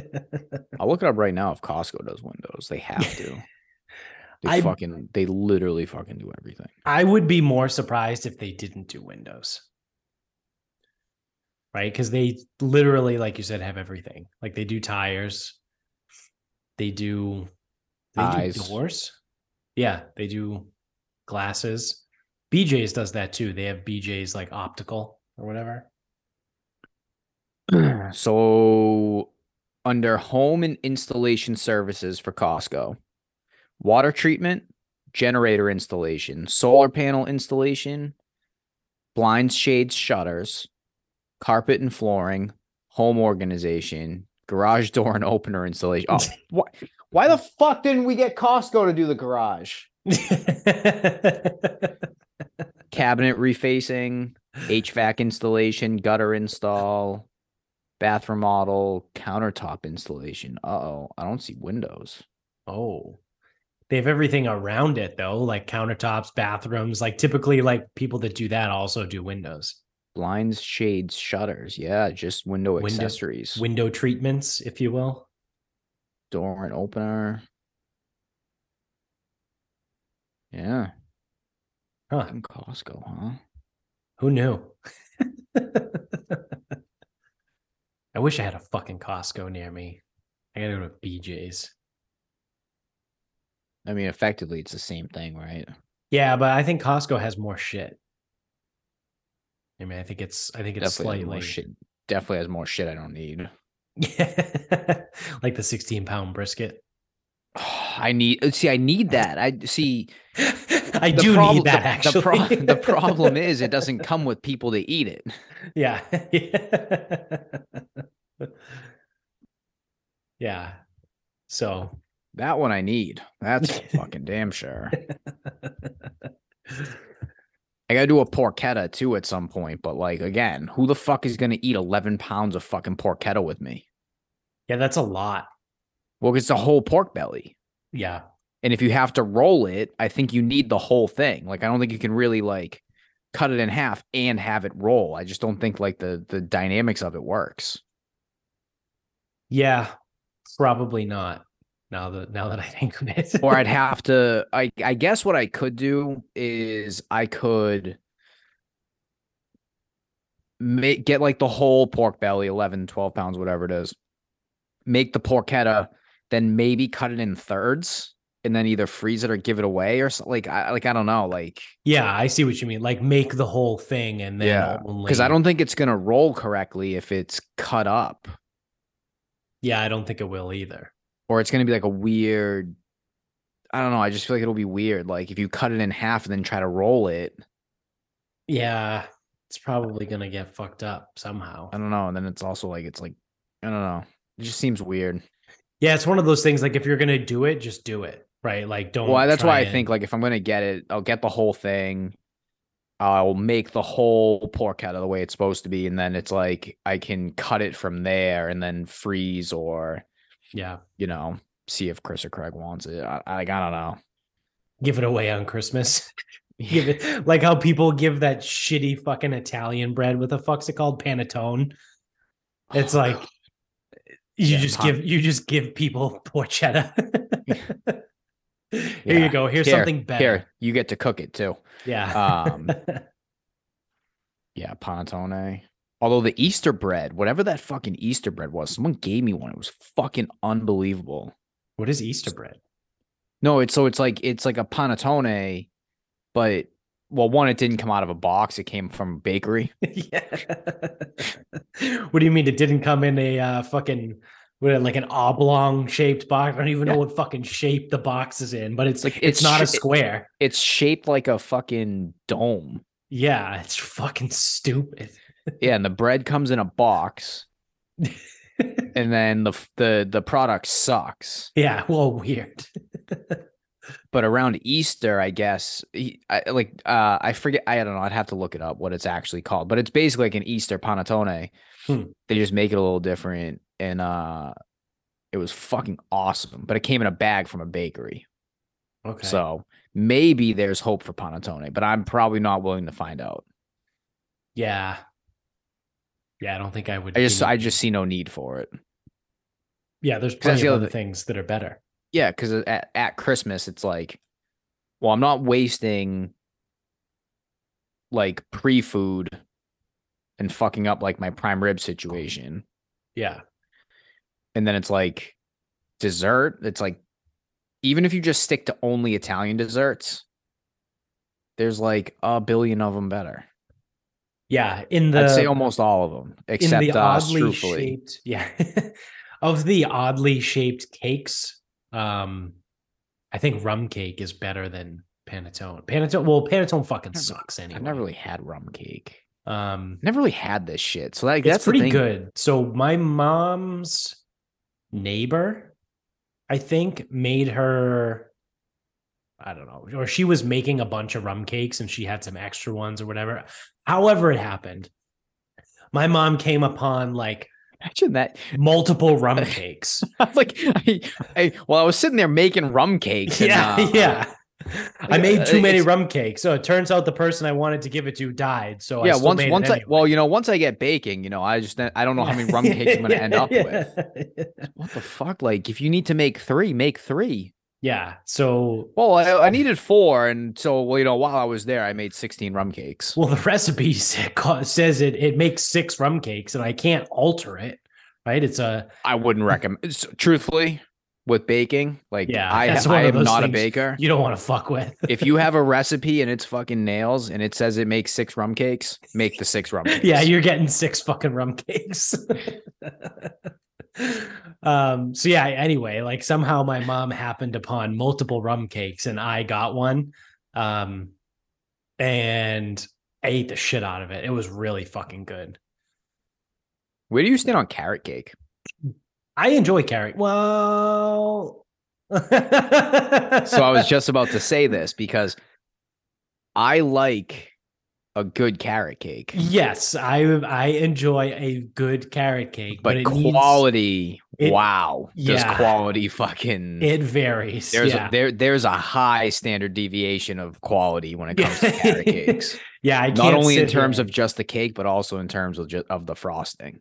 I'll look it up right now if Costco does windows. They have to. They I- fucking, they literally fucking do everything. I would be more surprised if they didn't do windows. Right? Because they literally, like you said, have everything. Like they do tires. They do they Eyes. do doors. Yeah, they do glasses. BJ's does that too. They have BJ's like optical or whatever. so under home and installation services for Costco, water treatment, generator installation, solar panel installation, blinds, shades, shutters, carpet and flooring, home organization, garage door and opener installation. Oh, why, why the fuck didn't we get Costco to do the garage? Cabinet refacing, HVAC installation, gutter install, bathroom model, countertop installation. Uh oh, I don't see windows. oh. They have everything around it though, like countertops, bathrooms. Like typically, like people that do that also do windows, Blinds, shades, shutters. Yeah, just window Window- accessories. window treatments, if you will. door and opener. Yeah, Huh. fucking Costco, huh? Who knew? I wish I had a fucking Costco near me. I gotta go to BJ's. I mean, effectively, it's the same thing, right? Yeah, but I think Costco has more shit. I mean, I think it's I think it's Definitely slightly shit. Definitely has more shit I don't need. like the 16 pound brisket. I need uh, see. I need that. I see. I do prob- need that the- actually. The, pro- the problem is it doesn't come with people to eat it. yeah. yeah. So That one I need. That's fucking damn sure. I gotta do a porchetta too at some point, but like again, who the fuck is gonna eat eleven pounds of fucking porchetta with me? yeah, that's a lot. Well, it's a whole pork belly. Yeah. And if you have to roll it, I think you need the whole thing. Like I don't think you can really like cut it in half and have it roll. I just don't think like the the dynamics of it works. Yeah. Probably not. Now that now that I think of it. or I'd have to I I guess what I could do is I could make get like the whole pork belly 11 12 pounds whatever it is make the porchetta then maybe cut it in thirds and then either freeze it or give it away or something like I like I don't know like Yeah, I see what you mean. Like make the whole thing and then yeah only because I don't think it's gonna roll correctly if it's cut up Yeah, I don't think it will either. Or it's gonna be like a weird I don't know I just feel like it'll be weird like if you cut it in half and then try to roll it Yeah, it's probably gonna get fucked up somehow. I don't know. And then it's also like it's like I don't know. It just seems weird. Yeah, it's one of those things like if you're gonna do it, just do it. Right. Like don't Well, that's why I think like if I'm gonna get it, I'll get the whole thing. I'll make the whole pork out of the way it's supposed to be, and then it's like I can cut it from there and then freeze or yeah, you know see if Chris or Craig wants it. I, I like I don't know. give it away on Christmas. give it like how people give that shitty fucking Italian bread. with the fuck's it called? Panettone. It's Oh, like God. you Yeah, just give you just give people porchetta. Here Yeah. you go. Here's Here, something better. Here, you get to cook it too. Yeah. Um, Yeah, panettone. Although the Easter bread, whatever that fucking Easter bread was, someone gave me one. It was fucking unbelievable. what is Easter bread? No, it's so it's like it's like a panettone, but well, one, it didn't come out of a box; it came from a bakery. yeah. what do you mean it didn't come in a uh, fucking what, like an oblong shaped box? I don't even Yeah. know what fucking shape the box is in, but it's Like, it's, it's not a square. It's shaped like a fucking dome. Yeah, it's fucking stupid. Yeah, and the bread comes in a box, and then the the the product sucks. yeah, well, weird. But around Easter, I guess, I, like uh, I forget. I don't know. I'd have to look it up what it's actually called. But it's basically like an Easter panettone. Hmm. They just make it a little different, and uh, it was fucking awesome. But it came in a bag from a bakery. Okay. So maybe there's hope for panettone, but I'm probably not willing to find out. yeah. Yeah, I don't think I would. I just I just see no need for it. yeah, there's plenty the of other things that are better. Yeah, because at, at Christmas it's like, well, I'm not wasting like pre-food and fucking up like my prime rib situation. Yeah. And then it's like dessert. It's like even if you just stick to only Italian desserts, there's like a billion of them better. Yeah, in the I'd say almost all of them, except the uh, oddly truthfully. shaped yeah of the oddly shaped cakes um i think rum cake is better than panettone panettone well panettone fucking sucks anyway I've never really had rum cake. um Never really had this shit. So like that's pretty good so my mom's neighbor i think made her i don't know or she was making a bunch of rum cakes and she had some extra ones or whatever however it happened my mom came upon like Imagine that. multiple rum cakes. Like, I, I, well, I was sitting there making rum cakes. And, yeah, uh, yeah. I made too many rum cakes, so it turns out the person I wanted to give it to died. So I yeah. Once, once I, well, you know, once I get baking, you know, I just, I don't know how many rum cakes I'm going to end up with. with. What the fuck? Like, if you need to make three, make three. Yeah. So, Well, I, I needed four, and so well, you know, while I was there, I made 16 rum cakes. well, the recipe says it it makes six rum cakes, and I can't alter it. Right? It's a I wouldn't recommend. Truthfully, with baking, like, Yeah, I, I am not a baker. you don't want to fuck with. if you have a recipe and it's fucking nails and it says it makes six rum cakes, make the six rum cakes. yeah, you're getting six fucking rum cakes. um, so yeah, anyway, like somehow my mom happened upon multiple rum cakes and I got one. Um, and I ate the shit out of it. It was really fucking good. Where do you stand on carrot cake? I enjoy carrot. Well, So I was just about to say this because I like a good carrot cake, yes, I I enjoy a good carrot cake, but, but, it needs- quality, it- wow, does yeah. quality fucking it varies. there's yeah. a, there there's a high standard deviation of quality when it comes to carrot cakes. yeah, I Not can't only in sit here terms and- of just the cake, but also in terms of just of the frosting.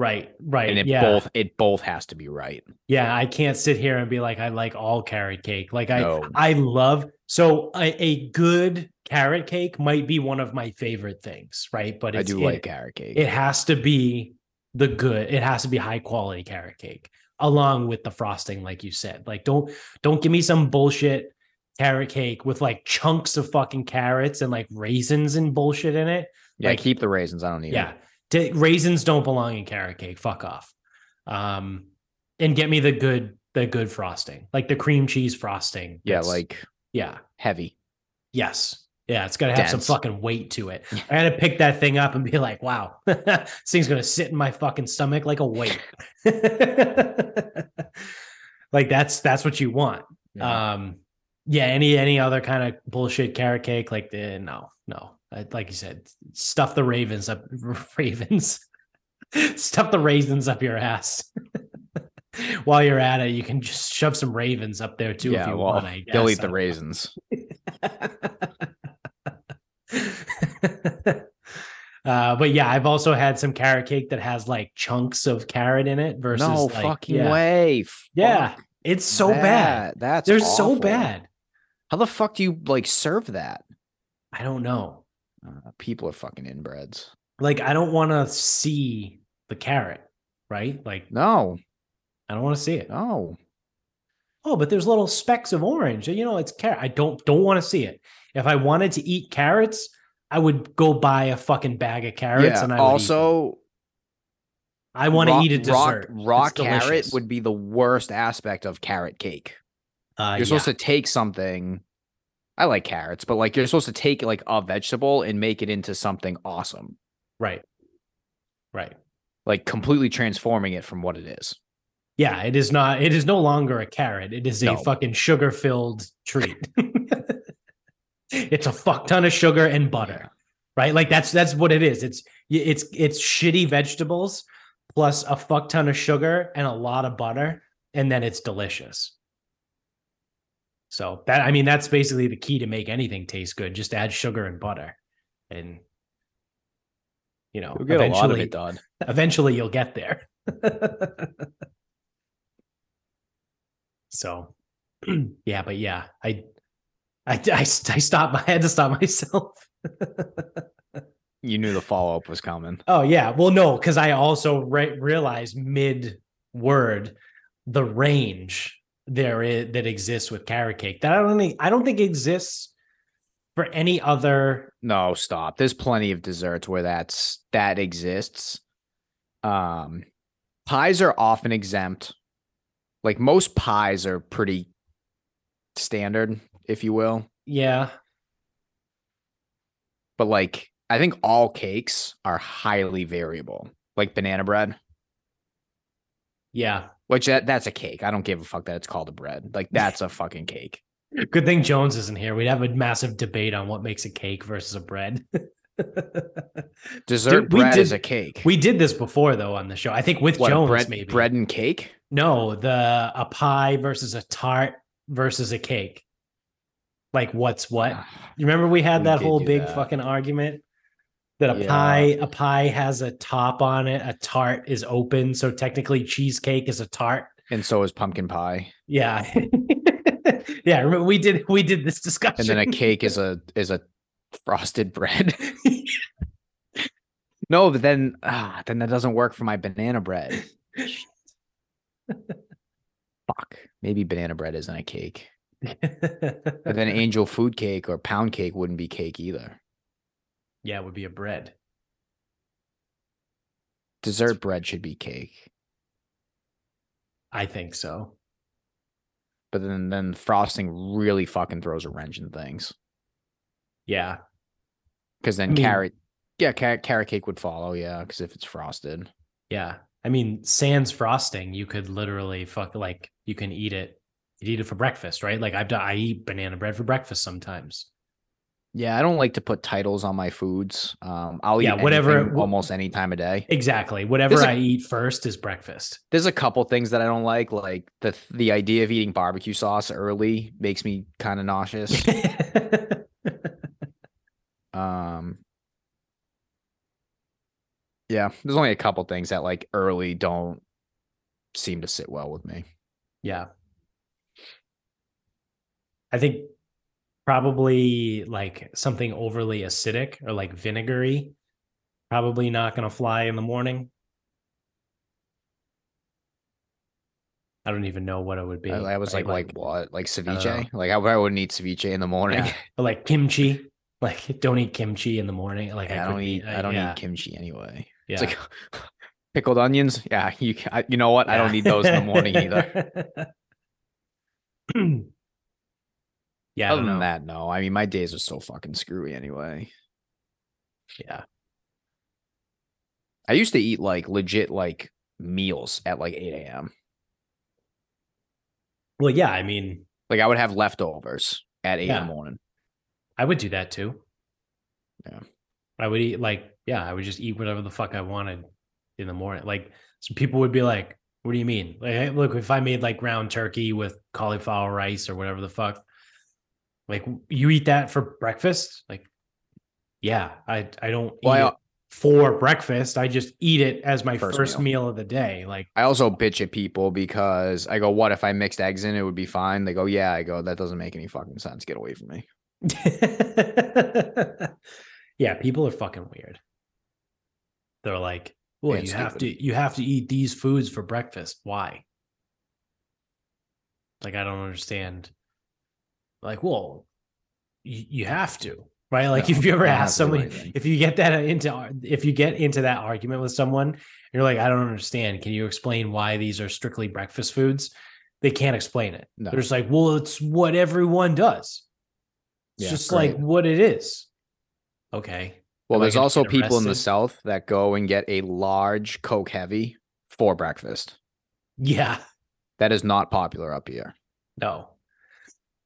Right, right, And it yeah. both it both has to be right. Yeah, I can't sit here and be like, I like all carrot cake. Like I, No. I love so a, a good carrot cake might be one of my favorite things, right? But I do it, like carrot cake. it has to be the good. It has to be high quality carrot cake along with the frosting, like you said. Like don't don't give me some bullshit carrot cake with like chunks of fucking carrots and like raisins and bullshit in it. yeah, like- keep the raisins. I don't need Yeah. it. D- raisins don't belong in carrot cake. Fuck off. Um, and get me the good, the good frosting, like the cream cheese frosting. Yeah, like yeah, heavy. yes, yeah. It's gotta have some fucking weight to it. I gotta pick that thing up and be like, wow, this thing's gonna sit in my fucking stomach like a weight. like that's that's what you want. Yeah. Um, yeah. Any any other kind of bullshit carrot cake? Like the no, no. I- Like you said, stuff the ravens up, ravens, stuff the raisins up your ass. While you're at it, you can just shove some ravens up there too if yeah, you well, want. I guess. they'll eat the raisins. uh, but yeah, I've also had some carrot cake that has like chunks of carrot in it versus no like, fucking yeah. way. Yeah, it's so bad. That's They're so bad. How the fuck do you like serve that? I don't know. Uh, people are fucking inbreds. Like, I don't want to see the carrot, right? Like, No, I don't want to see it. no. Oh, but there's little specks of orange. You know, it's carrot. I don't don't want to see it. If I wanted to eat carrots, I would go buy a fucking bag of carrots yeah. and I also, I want to eat a dessert. Raw, carrot would be the worst aspect of carrot cake. Uh, you're supposed to take something. I like carrots, but like you're supposed to take like a vegetable and make it into something awesome, right, right. like completely transforming it from what it is. Yeah, it is not. It is no longer a carrot. It is a fucking sugar filled treat. it's a fuck ton of sugar and butter, right? Like that's that's what it is. It's it's it's shitty vegetables plus a fuck ton of sugar and a lot of butter, and then it's delicious. So that I mean that's basically the key to make anything taste good. Just add sugar and butter, and you know You'll get a lot of eventually it done. eventually you'll get there. so, yeah, but yeah, I, I, I, I stopped. I had to stop myself. You knew the follow up was coming. oh yeah, well no, because I also re- realized mid word the range there is that exists with carrot cake that I don't think I don't think exists for any other No, stop. There's plenty of desserts where that's that exists. Um pies are often exempt. Like most pies are pretty standard, if you will. yeah, But like I think all cakes are highly variable. Like banana bread, yeah. Which that, that's a cake. I don't give a fuck that it's called a bread. Like that's a fucking cake. Good thing Jones isn't here. We'd have a massive debate on what makes a cake versus a bread. Dessert we bread is did- a cake. we did this before though on the show. I think with What, Jones bread, maybe. bread and cake? No, the a pie versus a tart versus a cake. Like what's what? Ah, you remember we had We that did whole big that. fucking argument that a Yeah. pie a pie has a top on it, a tart is open, so technically cheesecake is a tart. And so is pumpkin pie. Yeah. yeah, remember we did we did this discussion. And then a cake is a is a frosted bread. no, but then ah, then that doesn't work for my banana bread. Fuck. Maybe banana bread isn't a cake. But then angel food cake or pound cake wouldn't be cake either. Yeah, it would be a bread. Dessert bread should be cake. I think so. But then then frosting really fucking throws a wrench in things. Yeah. Because then I mean- carrot yeah, carrot, carrot cake would follow, yeah, because if it's frosted. Yeah. I mean, sans frosting, you could literally fuck like you can eat it. You eat it for breakfast, right? Like I've done I eat banana bread for breakfast sometimes. Yeah, I don't like to put titles on my foods. Um, I'll Yeah, eat whatever- anything almost any time of day. Exactly. Whatever a- I eat first is breakfast. There's a couple things that I don't like, like the the idea of eating barbecue sauce early makes me kind of nauseous. um, yeah, there's only a couple things that like early don't seem to sit well with me. yeah. I think probably like something overly acidic or like vinegary, probably not going to fly in the morning. I don't even know what it would be. I, I was right? like, like, what, like ceviche? Like I, I wouldn't eat ceviche in the morning. yeah, or like kimchi. Like, don't eat kimchi in the morning. Like, I, I, don't eat. be- I uh, don't yeah, eat kimchi anyway. Yeah. It's like pickled onions. Yeah, you. You know what? I don't need those in the morning either. yeah, Other than know. that, no. I mean, my days are so fucking screwy anyway. Yeah, I used to eat like legit like meals at like 8 a.m. well, yeah. I mean, Like I would have leftovers at 8 in the morning. I would do that too. Yeah. I would eat like, yeah, I would just eat whatever the fuck I wanted in the morning. Like, some people would be like, "What do you mean?" Like, look, if I made like ground turkey with cauliflower rice or whatever the fuck, like you eat that for breakfast? Like, yeah, I I don't Well, eat I- for breakfast. I just eat it as my First first, meal. meal. of the day. Like, I also bitch at people because I go, "What if I mixed eggs in? It would be fine." They go, "Yeah." I go, "That doesn't make any fucking sense. Get away from me." yeah, people are fucking weird. They're like, well, you have to you have to eat these foods for breakfast. Why? Like, I don't understand. Like, well, you, you have to, right? Like, No, if you ever ask have to someone, if you get that into if you get into that argument with someone, you're like, I don't understand. Can you explain why these are strictly breakfast foods? They can't explain it. No. They're just like, well, it's what everyone does. It's Yeah, just like what it is. Okay. Well, Am there's also people in the? South that go and get a large Coke heavy for breakfast. Yeah. That is not popular up here. No.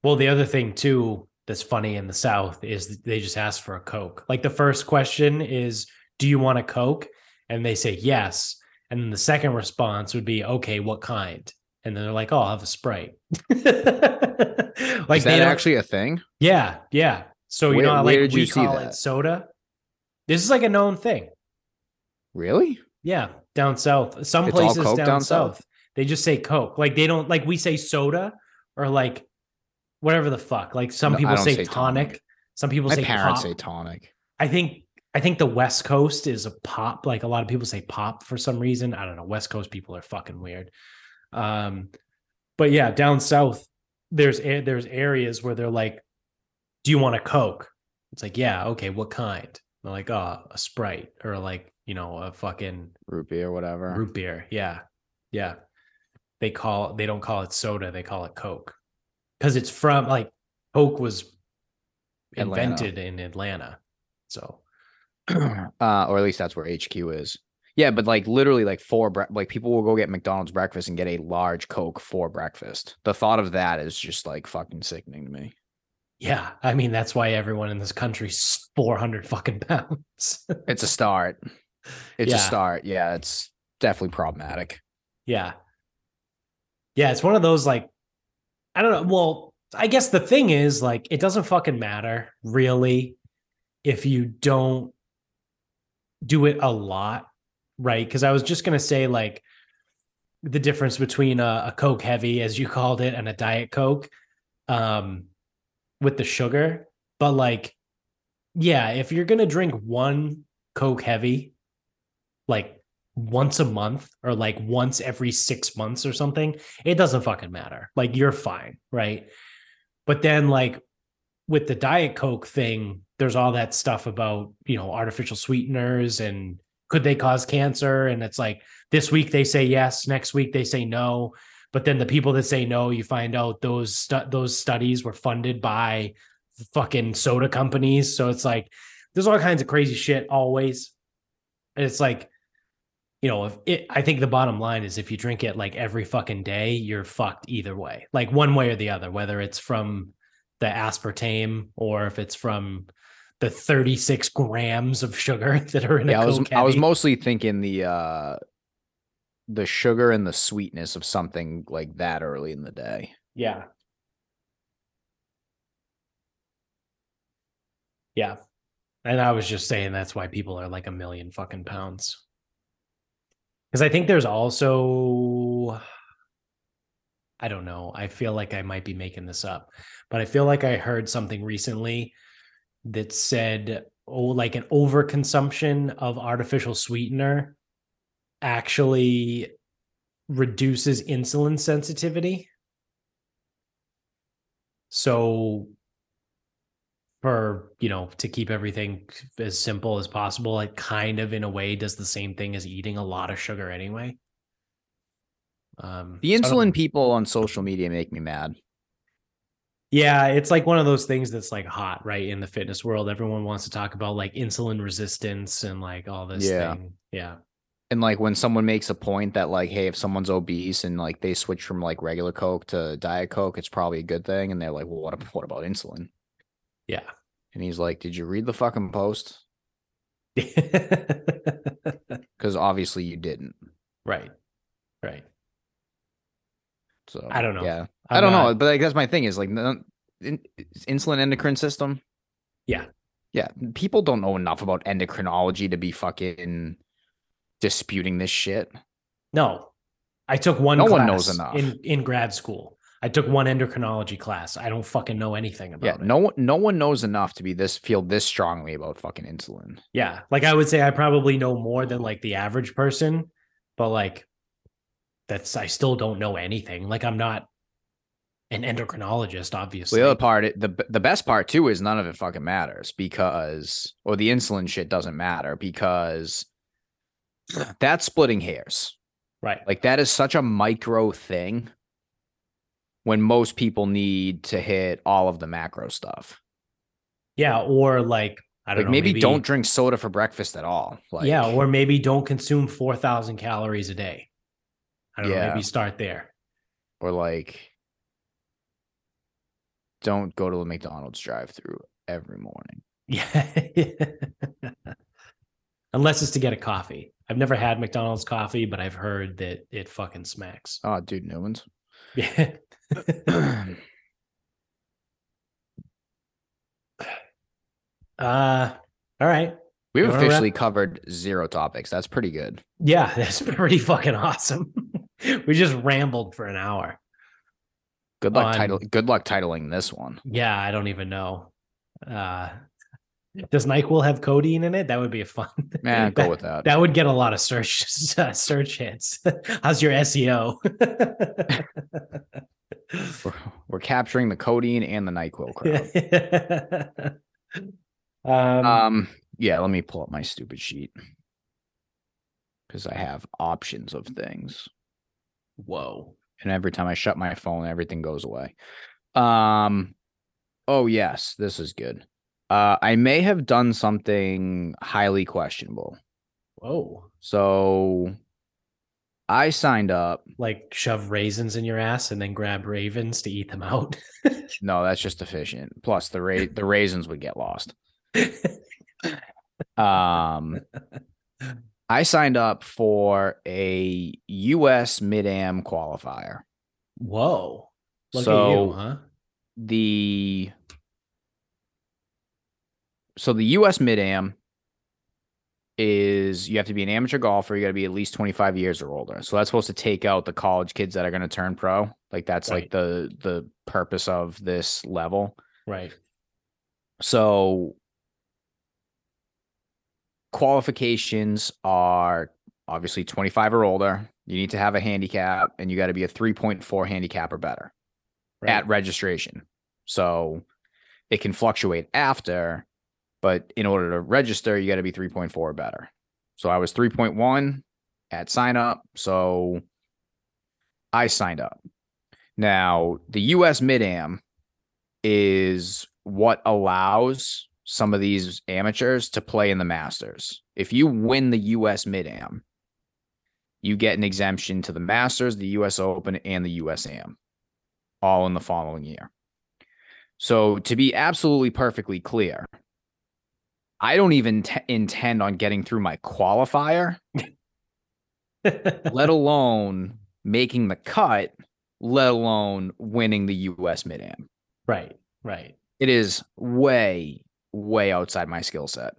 Well, the other thing too that's funny in the South is they just ask for a Coke. Like the first question is, "Do you want a Coke?" And they say yes. And then the second response would be, "Okay, what kind?" And then they're like, "Oh, I'll have a Sprite." like is that actually a thing? Yeah, yeah. So you Where- know, like we see call that? it soda. This is like a known thing. Really? Yeah, down south. Some It's places down, down south, south? they just say Coke. Like they don't like we say soda or like whatever the fuck. Like some No, people say, say tonic. tonic. Some people My say parents pop. say tonic. I think I think the West Coast is a pop. Like a lot of people say pop for some reason. I don't know. West Coast people are fucking weird. Um, but yeah, down south, there's there's areas where they're like, "Do you want a Coke?" It's like, yeah, okay, what kind? They're like, oh, a Sprite or like, you know, a fucking Root beer, whatever. root beer. Yeah. Yeah. They call they don't call it soda, they call it Coke. Because it's from like Coke was Atlanta. invented in Atlanta. So uh, or at least that's where HQ is. Yeah, but like literally, like for bre- like people will go get McDonald's breakfast and get a large Coke for breakfast. The thought of that is just like fucking sickening to me. yeah, I mean that's why everyone in this country's four hundred fucking pounds. It's a start. It's Yeah. a start. Yeah, it's definitely problematic. Yeah. Yeah, it's one of those like I don't know. Well, I guess the thing is like it doesn't fucking matter really if you don't do it a lot, right? Cuz I was just to say like the difference between a, a Coke heavy as you called it and a diet Coke um with the sugar, but like yeah, if you're to drink one Coke heavy like once a month or like once every six months or something, it doesn't fucking matter. Like you're fine, right? But then like with the Diet Coke thing, there's all that stuff about, you know, artificial sweeteners and could they cause cancer? And it's like this week they say yes, next week they say no. But then the people that say no, you find out those stu- those studies were funded by fucking soda companies. So it's like there's all kinds of crazy shit always. And it's like, you know, if it, I think the bottom line is if you drink it like every fucking day, you're fucked either way, like one way or the other, whether it's from the aspartame or if it's from the 36 grams of sugar that are in Yeah, a I was I was mostly thinking the uh the sugar and the sweetness of something like that early in the day. Yeah. Yeah. And I was just saying that's why people are like a million fucking pounds. Because I think there's also, I don't know. I feel like I might be making this up, but I feel like I heard something recently that said, oh, like an overconsumption of artificial sweetener actually reduces insulin sensitivity. So for, you know, to keep everything as simple as possible, it kind of in a way does the same thing as eating a lot of sugar anyway. Um The so insulin people on social media make me mad. Yeah, it's like one of those things that's like hot, right? In the fitness world, everyone wants to talk about like insulin resistance and like all this Yeah. thing. Yeah. And like when someone makes a point that like, hey, if someone's obese and like they switch from like regular Coke to Diet Coke, it's probably a good thing. And they're like, well, what what about insulin? Yeah. And he's like, did you read the fucking post? Because obviously you didn't. right. Right. So I don't know. Yeah, I'm I don't not- know, but like that's my thing is like in, insulin endocrine system. Yeah. yeah. People don't know enough about endocrinology to be fucking disputing this shit. No. I took one No class one knows enough. in in grad school. I took one endocrinology class. I don't fucking know anything about Yeah, it. no one, no one knows enough to be this feel this strongly about fucking insulin. Yeah. Like I would say I probably know more than like the average person, but like that's I still don't know anything. Like I'm not an endocrinologist, obviously. the other part, the the best part too is none of it fucking matters because, or the insulin shit doesn't matter because that's splitting hairs. right. Like that is such a micro thing when most people need to hit all of the macro stuff. Yeah, or like I don't Like know, maybe, don't drink soda for breakfast at all. Like yeah, or maybe don't consume four thousand calories a day. I don't know. Maybe start there. or like don't go to the McDonald's drive through every morning. Yeah. Unless it's to get a coffee. I've never had McDonald's coffee, but I've heard that it fucking smacks. Oh, dude, new ones. Yeah. uh all right. We've officially covered zero topics. That's pretty good. Yeah, that's pretty fucking awesome. we just rambled for an hour. Good luck On- title. Good luck titling this one. Yeah, I don't even know. Uh does NyQuil have codeine in it? That would be a fun. Man, that, go with that. that would get a lot of search uh, search hits. How's your SEO? We're, we're capturing the codeine and the Nyquil crowd. Um, Um, yeah, let me pull up my stupid sheet because I have options of things, whoa. and every time I shut my phone, everything goes away. Um, oh yes, this is good. Uh, I may have done something highly questionable. Whoa. So, I signed up. Like shove raisins in your ass and then grab ravens to eat them out. No, that's just efficient. Plus, the ra- the raisins would get lost. Um, I signed up for a U.S. Mid Am qualifier. Whoa. Look so you, huh? the so the U.S. Mid Am is you have to be an amateur golfer. You got to be at least 25 years or older. So that's supposed to take out the college kids that are going to turn pro. Like that's like the the purpose of this level. Right. So qualifications are obviously 25 or older. You need to have a handicap and you got to be a 3.4 handicap or better Right. at registration. So it can fluctuate after, but in order to register, you got to be 3.4 or better. So I was 3.1 at sign up. So I signed up. Now, the US Mid Am is what allows some of these amateurs to play in the Masters. If you win the US Mid Am, you get an exemption to the Masters, the US Open, and the US Am all in the following year. So, to be absolutely perfectly clear, I don't even t- intend on getting through my qualifier, let alone making the cut, let alone winning the US Mid Am. right. Right. It is way, way outside my skill set.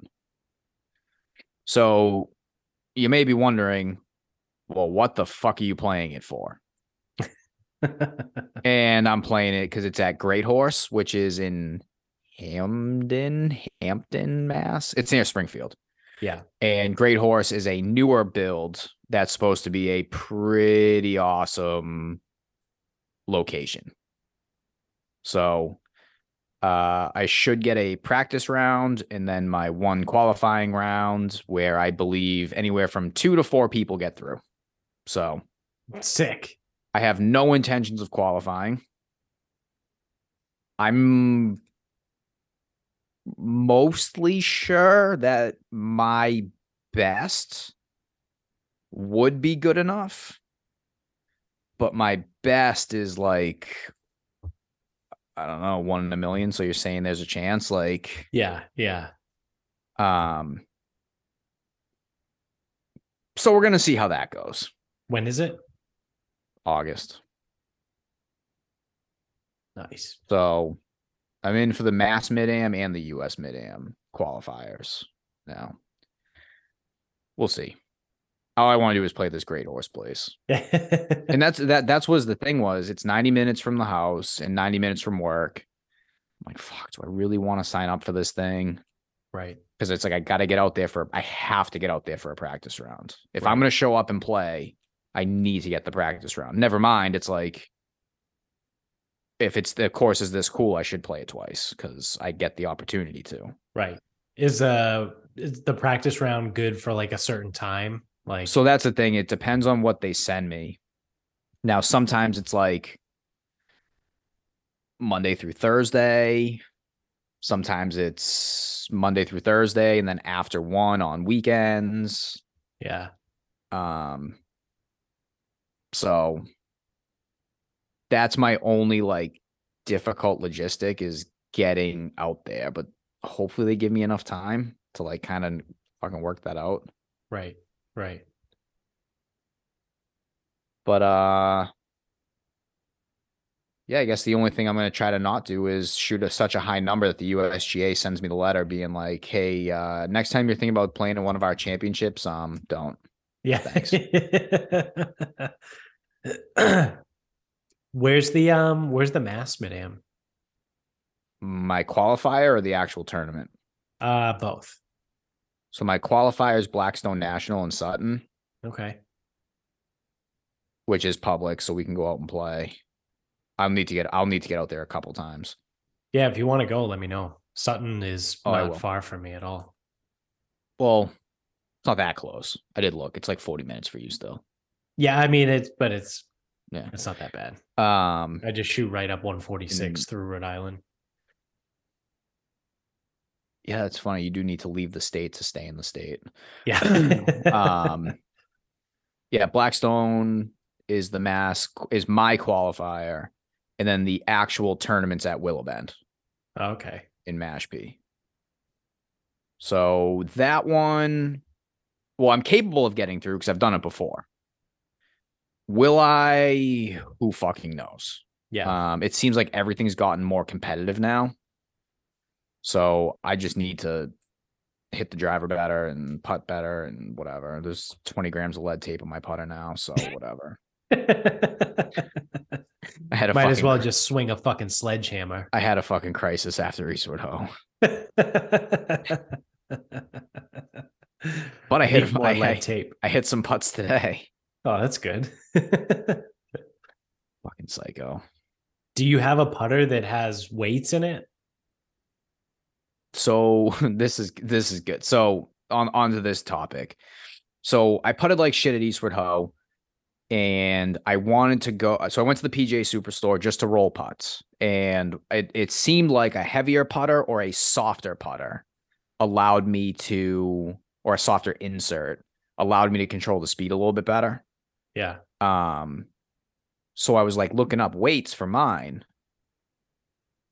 So, you may be wondering, well, what the fuck are you playing it for? and I'm playing it because it's at Great Horse, which is in Hampden, Hampton, Mass. It's near Springfield. yeah. And Great Horse is a newer build that's supposed to be a pretty awesome location. So uh, I should get a practice round and then my one qualifying round where I believe anywhere from two to four people get through. So Sick. I have no intentions of qualifying. I'm mostly sure that my best would be good enough. But my best is like I don't know, one in a million. So you're saying there's a chance like Yeah. Yeah. um so we're gonna see how that goes. When is it? August. Nice. So I'm in for the mass mid am and the US mid am qualifiers now. We'll see. All I want to do is play this great horse place. And that's that that's was the thing was it's 90 minutes from the house and 90 minutes from work. I'm like, fuck, do I really want to sign up for this thing? right. Because it's like I gotta get out there for I have to get out there for a practice round. If Right. I'm gonna show up and play, I need to get the practice round. Never mind, it's like if it's the course is this cool, I should play it twice because I get the opportunity to. Right. Is uh is the practice round good for like a certain time? Like So that's the thing. It depends on what they send me. Now, sometimes it's like Monday through Thursday. Sometimes it's Monday through Thursday and then after one on weekends. yeah. Um so that's my only like difficult logistic is getting out there, but hopefully they give me enough time to like kind of fucking work that out. Right. Right. But uh yeah, I guess the only thing I'm going to try to not do is shoot a, such a high number that the USGA sends me the letter being like, "Hey, uh next time you're thinking about playing in one of our championships, um don't." Yeah. Thanks. where's the um where's the mass Mid Am? My qualifier or the actual tournament. Uh both. So my qualifier is Blackstone National in Sutton, Okay. which is public, so we can go out and play. I'll need to get I'll need to get out there a couple times. Yeah, if you want to go, let me know. Sutton is Oh, not far from me at all. Well, it's not that close. I did look. It's like 40 minutes for you still. Yeah, I mean it's but it's Yeah. it's not that bad. Um, I just shoot right up 146 through Rhode Island. yeah, that's funny. You do need to leave the state to stay in the state. Yeah. um yeah blackstone is the mass is my qualifier and then the actual tournaments at willow bend okay. in mashpee so that one well i'm capable of getting through because i've done it before will i who fucking knows Yeah. um it seems like everything's gotten more competitive now so i just need to hit the driver better and putt better and whatever. There's 20 grams of lead tape on my putter now, so whatever. I had a Might as well just swing a fucking sledgehammer. I had a fucking crisis after Eastward Ho. but But I hit more I, lead I, tape. I hit some putts today. Oh, that's good. Fucking psycho. Do you have a putter that has weights in it? So this is this is good. So on onto this topic. So I putted like shit at Eastward Ho, and I wanted to go. So I went to the PGA Superstore just to roll putts, and it it seemed like a heavier putter or a softer putter allowed me to, or a softer insert allowed me to control the speed a little bit better. Yeah. Um, so I was like looking up weights for mine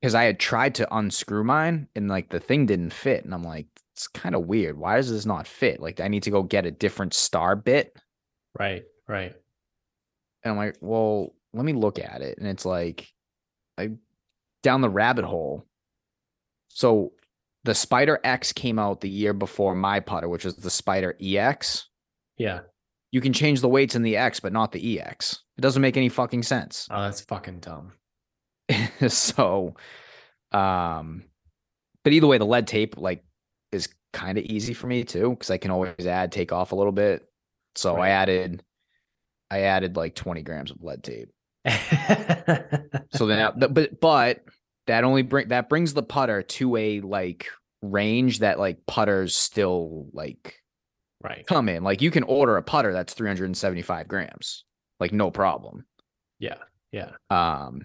because I had tried to unscrew mine and like the thing didn't fit. And I'm like, it's kind of weird. Why does this not fit? Like, I need to go get a different star bit. Right. Right. And I'm like, well, let me look at it. And it's like, I down the rabbit hole. So the Spider X came out the year before my putter, which is the Spider EX. Yeah. You can change the weights in the X, but not the EX. It doesn't make any fucking sense. Oh, that's fucking dumb. so um but either way the lead tape like is kind of easy for me too because i can always add take off a little bit so Right. i added i added like 20 grams of lead tape so then but but that only bring that brings the putter to a like range that like putters still like right. come in like you can order a putter that's 375 grams like no problem Yeah. Yeah. um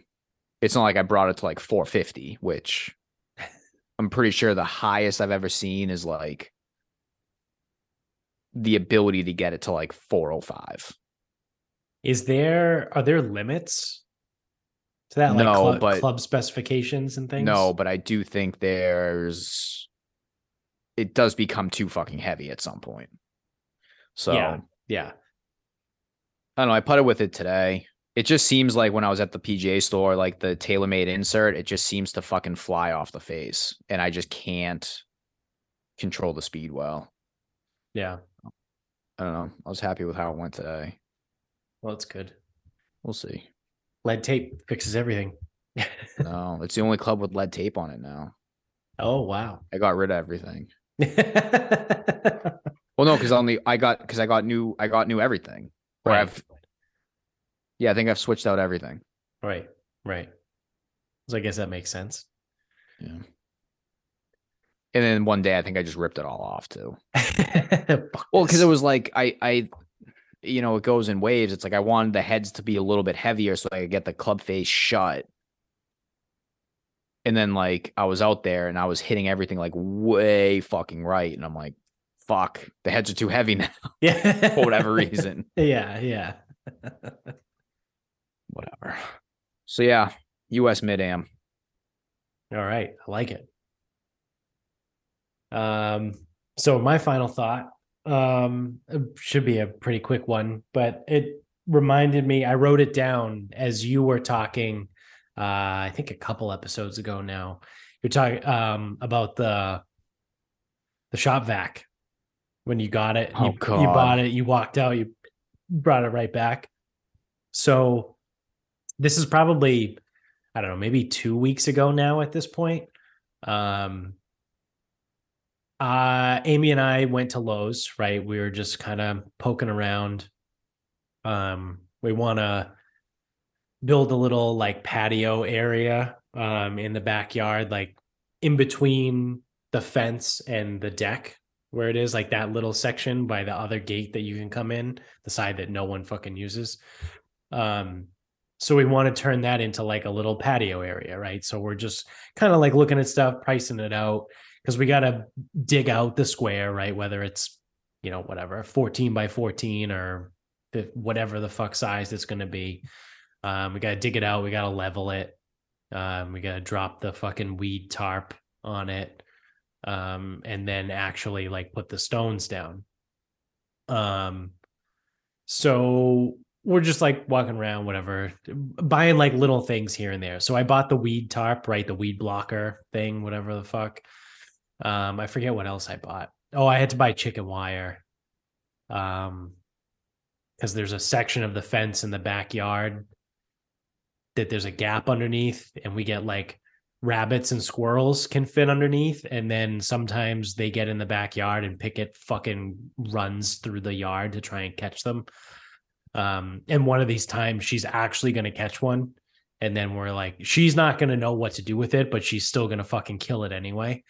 it's not like i brought it to like 450 which i'm pretty sure the highest i've ever seen is like the ability to get it to like 405 Is there are there limits to that like No, club, but- club specifications and things? no but i do think there's it does become too fucking heavy at some point so Yeah. Yeah. I don't know. I putted with it today. It just seems like when I was at the PGA store, like the TaylorMade insert, it just seems to fucking fly off the face, and I just can't control the speed well. Yeah. I don't know. I was happy with how it went today. Well, it's good. We'll see. Lead tape fixes everything. No, it's the only club with lead tape on it now. oh wow. I got rid of everything. Well, no, because only I got because I got new I got new everything. Or right. I've yeah, I think I've switched out everything. Right. Right. So I guess that makes sense. Yeah. And then one day I think I just ripped it all off too. Well, because it was like I I you know, it goes in waves. It's like I wanted the heads to be a little bit heavier so I could get the club face shut. And then like I was out there and I was hitting everything like way fucking right. And I'm like, fuck, the heads are too heavy now yeah. for whatever reason. yeah. Yeah. Whatever. So yeah, US mid am. All right, I like it. Um, so my final thought um should be a pretty quick one, but it reminded me. I wrote it down as you were talking. Uh, I think a couple episodes ago now. You're talking um about the the shop vac when you got it. Oh, you, you bought it. You walked out. You brought it right back. So this is probably I don't know, maybe two weeks ago now at this point. Um, uh, Amy and I went to Lowe's, right? We were just kind of poking around. Um, we want to build a little like patio area um in the backyard, like in between the fence and the deck where it is like that little section by the other gate that you can come in, the side that no one fucking uses. Um so we want to turn that into like a little patio area, right? So we're just kind of like looking at stuff, pricing it out because we got to dig out the square, right? Whether it's, you know, whatever, 14 by 14 or whatever the fuck size it's going to be. Um, we got to dig it out. We got to level it. Um, we got to drop the fucking weed tarp on it. Um, and then actually like put the stones down. Um, so we're just like walking around, whatever, buying like little things here and there. So I bought the weed tarp, right? The weed blocker thing, whatever the fuck. Um, I forget what else I bought. Oh, I had to buy chicken wire. Um, because there's a section of the fence in the backyard that there's a gap underneath, and we get like rabbits and squirrels can fit underneath, and then sometimes they get in the backyard and Pickett fucking runs through the yard to try and catch them. Um, and one of these times she's actually going to catch one. And then we're like, she's not going to know what to do with it, but she's still going to fucking kill it anyway.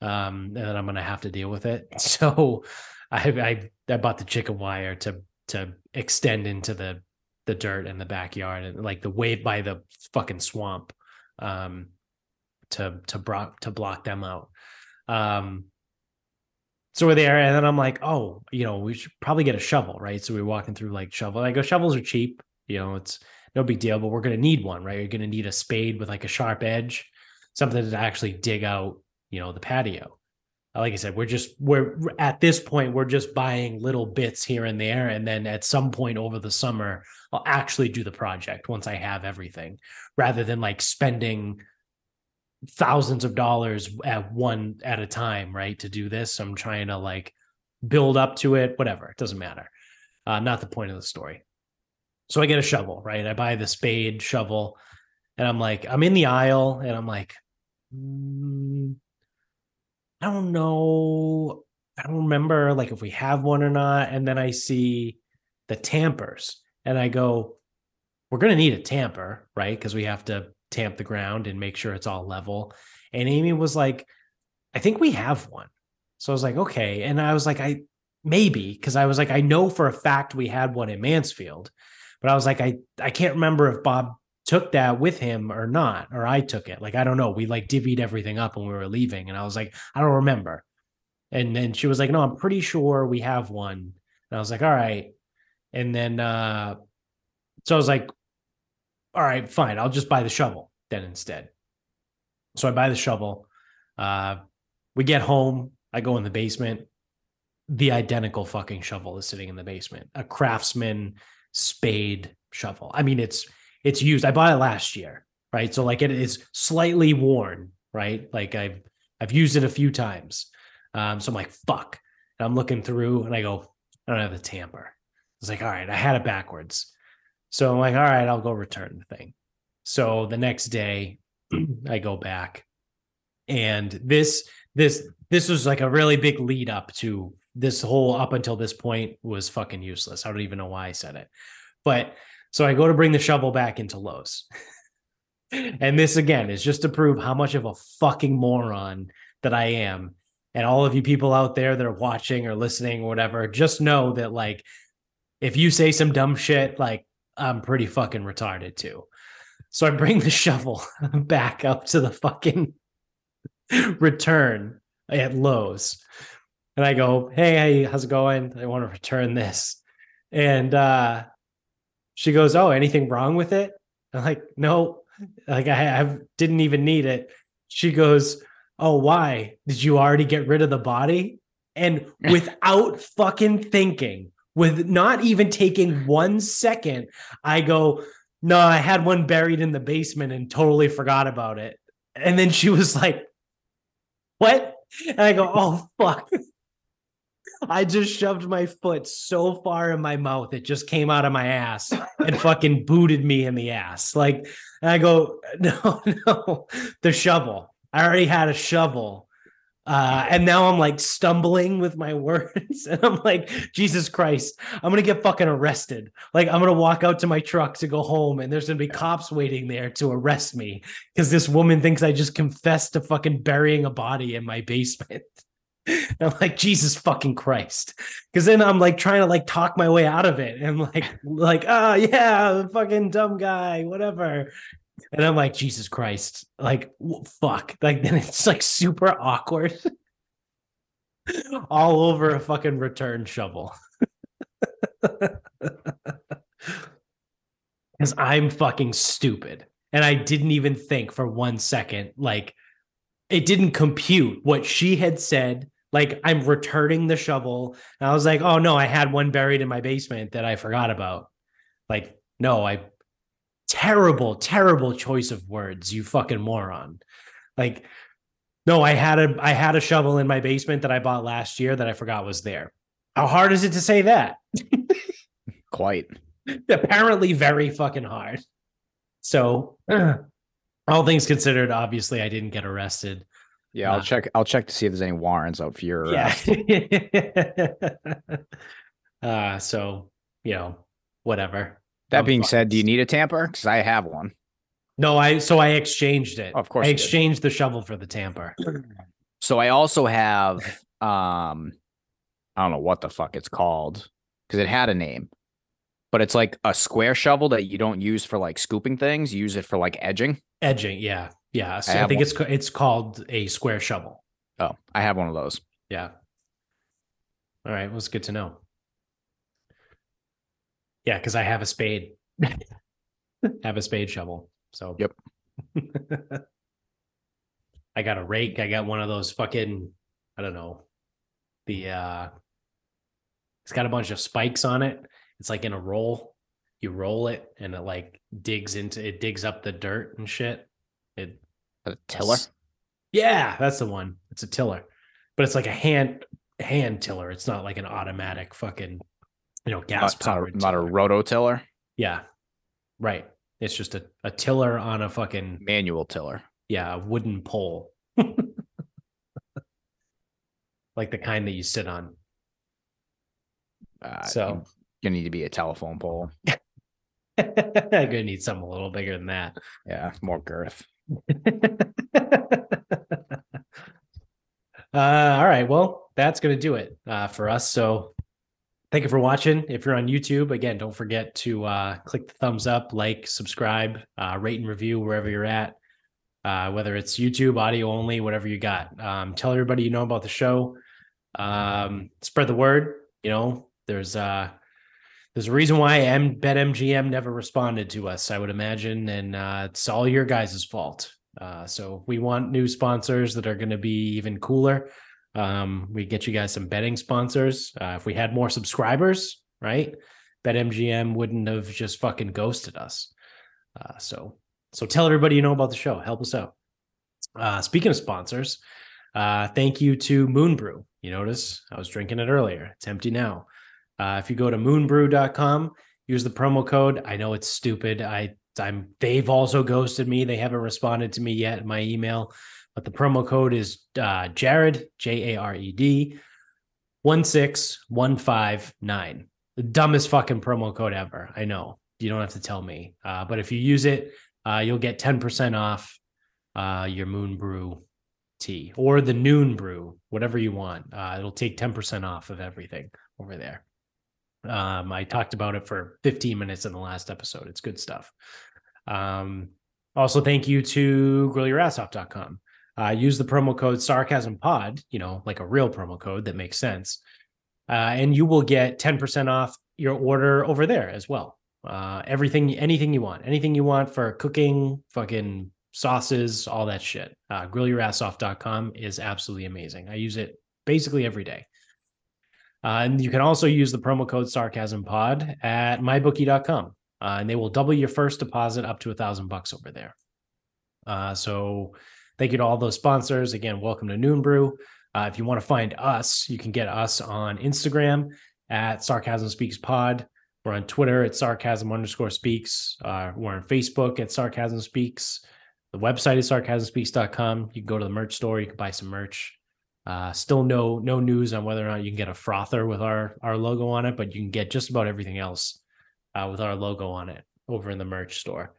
Um, and then I'm going to have to deal with it. So I, I, I bought the chicken wire to, to extend into the, the dirt in the backyard and like the way by the fucking swamp, um, to, to block, to block them out. Um, so we're there, and then I'm like, oh, you know, we should probably get a shovel, right? So we're walking through like shovel. I go, shovels are cheap, you know, it's no big deal, but we're gonna need one, right? You're gonna need a spade with like a sharp edge, something to actually dig out, you know, the patio. Like I said, we're just we're at this point, we're just buying little bits here and there, and then at some point over the summer, I'll actually do the project once I have everything, rather than like spending thousands of dollars at one at a time, right? To do this. I'm trying to like build up to it, whatever. It doesn't matter. Uh, not the point of the story. So I get a shovel, right? I buy the spade shovel and I'm like, I'm in the aisle and I'm like, mm, I don't know. I don't remember like if we have one or not. And then I see the tampers and I go, we're going to need a tamper, right? Because we have to tamp the ground and make sure it's all level. And Amy was like, I think we have one. So I was like, okay. And I was like, I maybe because I was like, I know for a fact we had one in Mansfield, but I was like, I I can't remember if Bob took that with him or not, or I took it. Like, I don't know. We like divvied everything up when we were leaving. And I was like, I don't remember. And then she was like, No, I'm pretty sure we have one. And I was like, All right. And then uh so I was like, all right, fine. I'll just buy the shovel then instead. So I buy the shovel. Uh, we get home. I go in the basement. The identical fucking shovel is sitting in the basement. A craftsman spade shovel. I mean, it's it's used. I bought it last year, right? So like it is slightly worn, right? Like I've I've used it a few times. Um, so I'm like, fuck. And I'm looking through and I go, I don't have the tamper. It's like, all right, I had it backwards. So I'm like, all right, I'll go return the thing. So the next day I go back and this this this was like a really big lead up to this whole up until this point was fucking useless. I don't even know why I said it. But so I go to bring the shovel back into Lowe's. and this again is just to prove how much of a fucking moron that I am. And all of you people out there that are watching or listening or whatever, just know that like if you say some dumb shit, like I'm pretty fucking retarded too. So I bring the shovel back up to the fucking return at Lowe's. And I go, hey, hey, how's it going? I want to return this. And uh she goes, Oh, anything wrong with it? I'm like, no, like I, I didn't even need it. She goes, Oh, why? Did you already get rid of the body? And without fucking thinking, with not even taking mm. one second, I go, No, I had one buried in the basement and totally forgot about it. And then she was like, What? And I go, Oh, fuck. I just shoved my foot so far in my mouth, it just came out of my ass and fucking booted me in the ass. Like, and I go, No, no, the shovel. I already had a shovel Uh, and now I'm like stumbling with my words, and I'm like, Jesus Christ, I'm gonna get fucking arrested. Like, I'm gonna walk out to my truck to go home, and there's gonna be cops waiting there to arrest me because this woman thinks I just confessed to fucking burying a body in my basement. And I'm like, Jesus fucking Christ. Cause then I'm like trying to like talk my way out of it. And like, like, oh yeah, the fucking dumb guy, whatever. And I'm like, Jesus Christ, like, fuck. Like, then it's like super awkward. All over a fucking return shovel. Because I'm fucking stupid. And I didn't even think for one second, like, it didn't compute what she had said. Like, I'm returning the shovel. And I was like, oh no, I had one buried in my basement that I forgot about. Like, no, I terrible, terrible choice of words, you fucking moron. Like, no, I had a I had a shovel in my basement that I bought last year that I forgot was there. How hard is it to say that? Quite. Apparently very fucking hard. So all things considered, obviously I didn't get arrested. Yeah, I'll Nah. check. I'll check to see if there's any warrants out for your. Yeah. arrest. uh so, you know, whatever. That being said, do you need a tamper? Because I have one. No, I so I exchanged it. Of course I exchanged the shovel for the tamper. So I also have um I don't know what the fuck it's called because it had a name. But it's like a square shovel that you don't use for like scooping things, you use it for like edging. Edging, yeah. Yeah. So I, have think one. it's it's called a square shovel. Oh, I have one of those. Yeah. All right. Well, it's good to know. Yeah, because I have a spade. have a spade shovel. So Yep. I got a rake. I got one of those fucking, I don't know. The uh it's got a bunch of spikes on it. It's like in a roll. You roll it and it like digs into it digs up the dirt and shit. It A tiller. yeah, that's the one. It's a tiller, but it's like a hand hand tiller. It's not like an automatic fucking, you know, gas not, powered. a, not a rototiller, yeah, right. It's just a, a tiller on a fucking manual tiller. yeah a wooden pole, like the kind that you sit on. Uh, So- you- you need to be a telephone pole. I'm gonna need something a little bigger than that. Yeah, more girth. uh, all right. Well, that's going to do it uh, for us. So thank you for watching. If you're on YouTube, again, don't forget to uh, click the thumbs up, like, subscribe, uh, rate and review wherever you're at, uh, whether it's YouTube, audio only, whatever you got. Um, tell everybody you know about the show. Um, spread the word. You know, there's uh, there's a reason why M BetMGM never responded to us, I would imagine, and uh, it's all your guys' fault. Uh, so we want new sponsors that are going to be even cooler. Um, we get you guys some betting sponsors. Uh, if we had more subscribers, right? BetMGM wouldn't have just fucking ghosted us. Uh, so so tell everybody you know about the show. Help us out. Uh, speaking of sponsors, uh, thank you to Moon Brew. You notice I was drinking it earlier. It's empty now. Uh, if you go to moonbrew.com, use the promo code. I know it's stupid. I I'm they've also ghosted me. They haven't responded to me yet in my email, but the promo code is uh, Jared J A R E D one six one five nine. The dumbest fucking promo code ever. I know you don't have to tell me, uh, but if you use it, uh, you'll get ten percent off uh, your Moon Brew tea or the Noon Brew, whatever you want. Uh, it'll take ten percent off of everything over there. Um, I talked about it for 15 minutes in the last episode. It's good stuff. Um, also, thank you to grillyourassoff.com. Uh, use the promo code sarcasm pod, you know, like a real promo code that makes sense. Uh, and you will get 10% off your order over there as well. Uh, everything, anything you want, anything you want for cooking, fucking sauces, all that shit. Uh, grillyourassoff.com is absolutely amazing. I use it basically every day. Uh, and you can also use the promo code sarcasm pod at mybookie.com. Uh, and they will double your first deposit up to a thousand bucks over there. Uh, so Thank you to all those sponsors. Again, welcome to Noon Brew. Uh, if you want to find us, you can get us on Instagram at Sarcasm Speaks Pod. We're on Twitter at sarcasm underscore speaks. Uh, we're on Facebook at sarcasm speaks. The website is sarcasmspeaks.com. You can go to the merch store. You can buy some merch. Uh, still no no news on whether or not you can get a frother with our our logo on it, but you can get just about everything else uh, with our logo on it over in the merch store.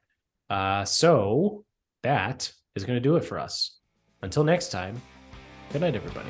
Uh, so that is going to do it for us. Until next time, good night, everybody.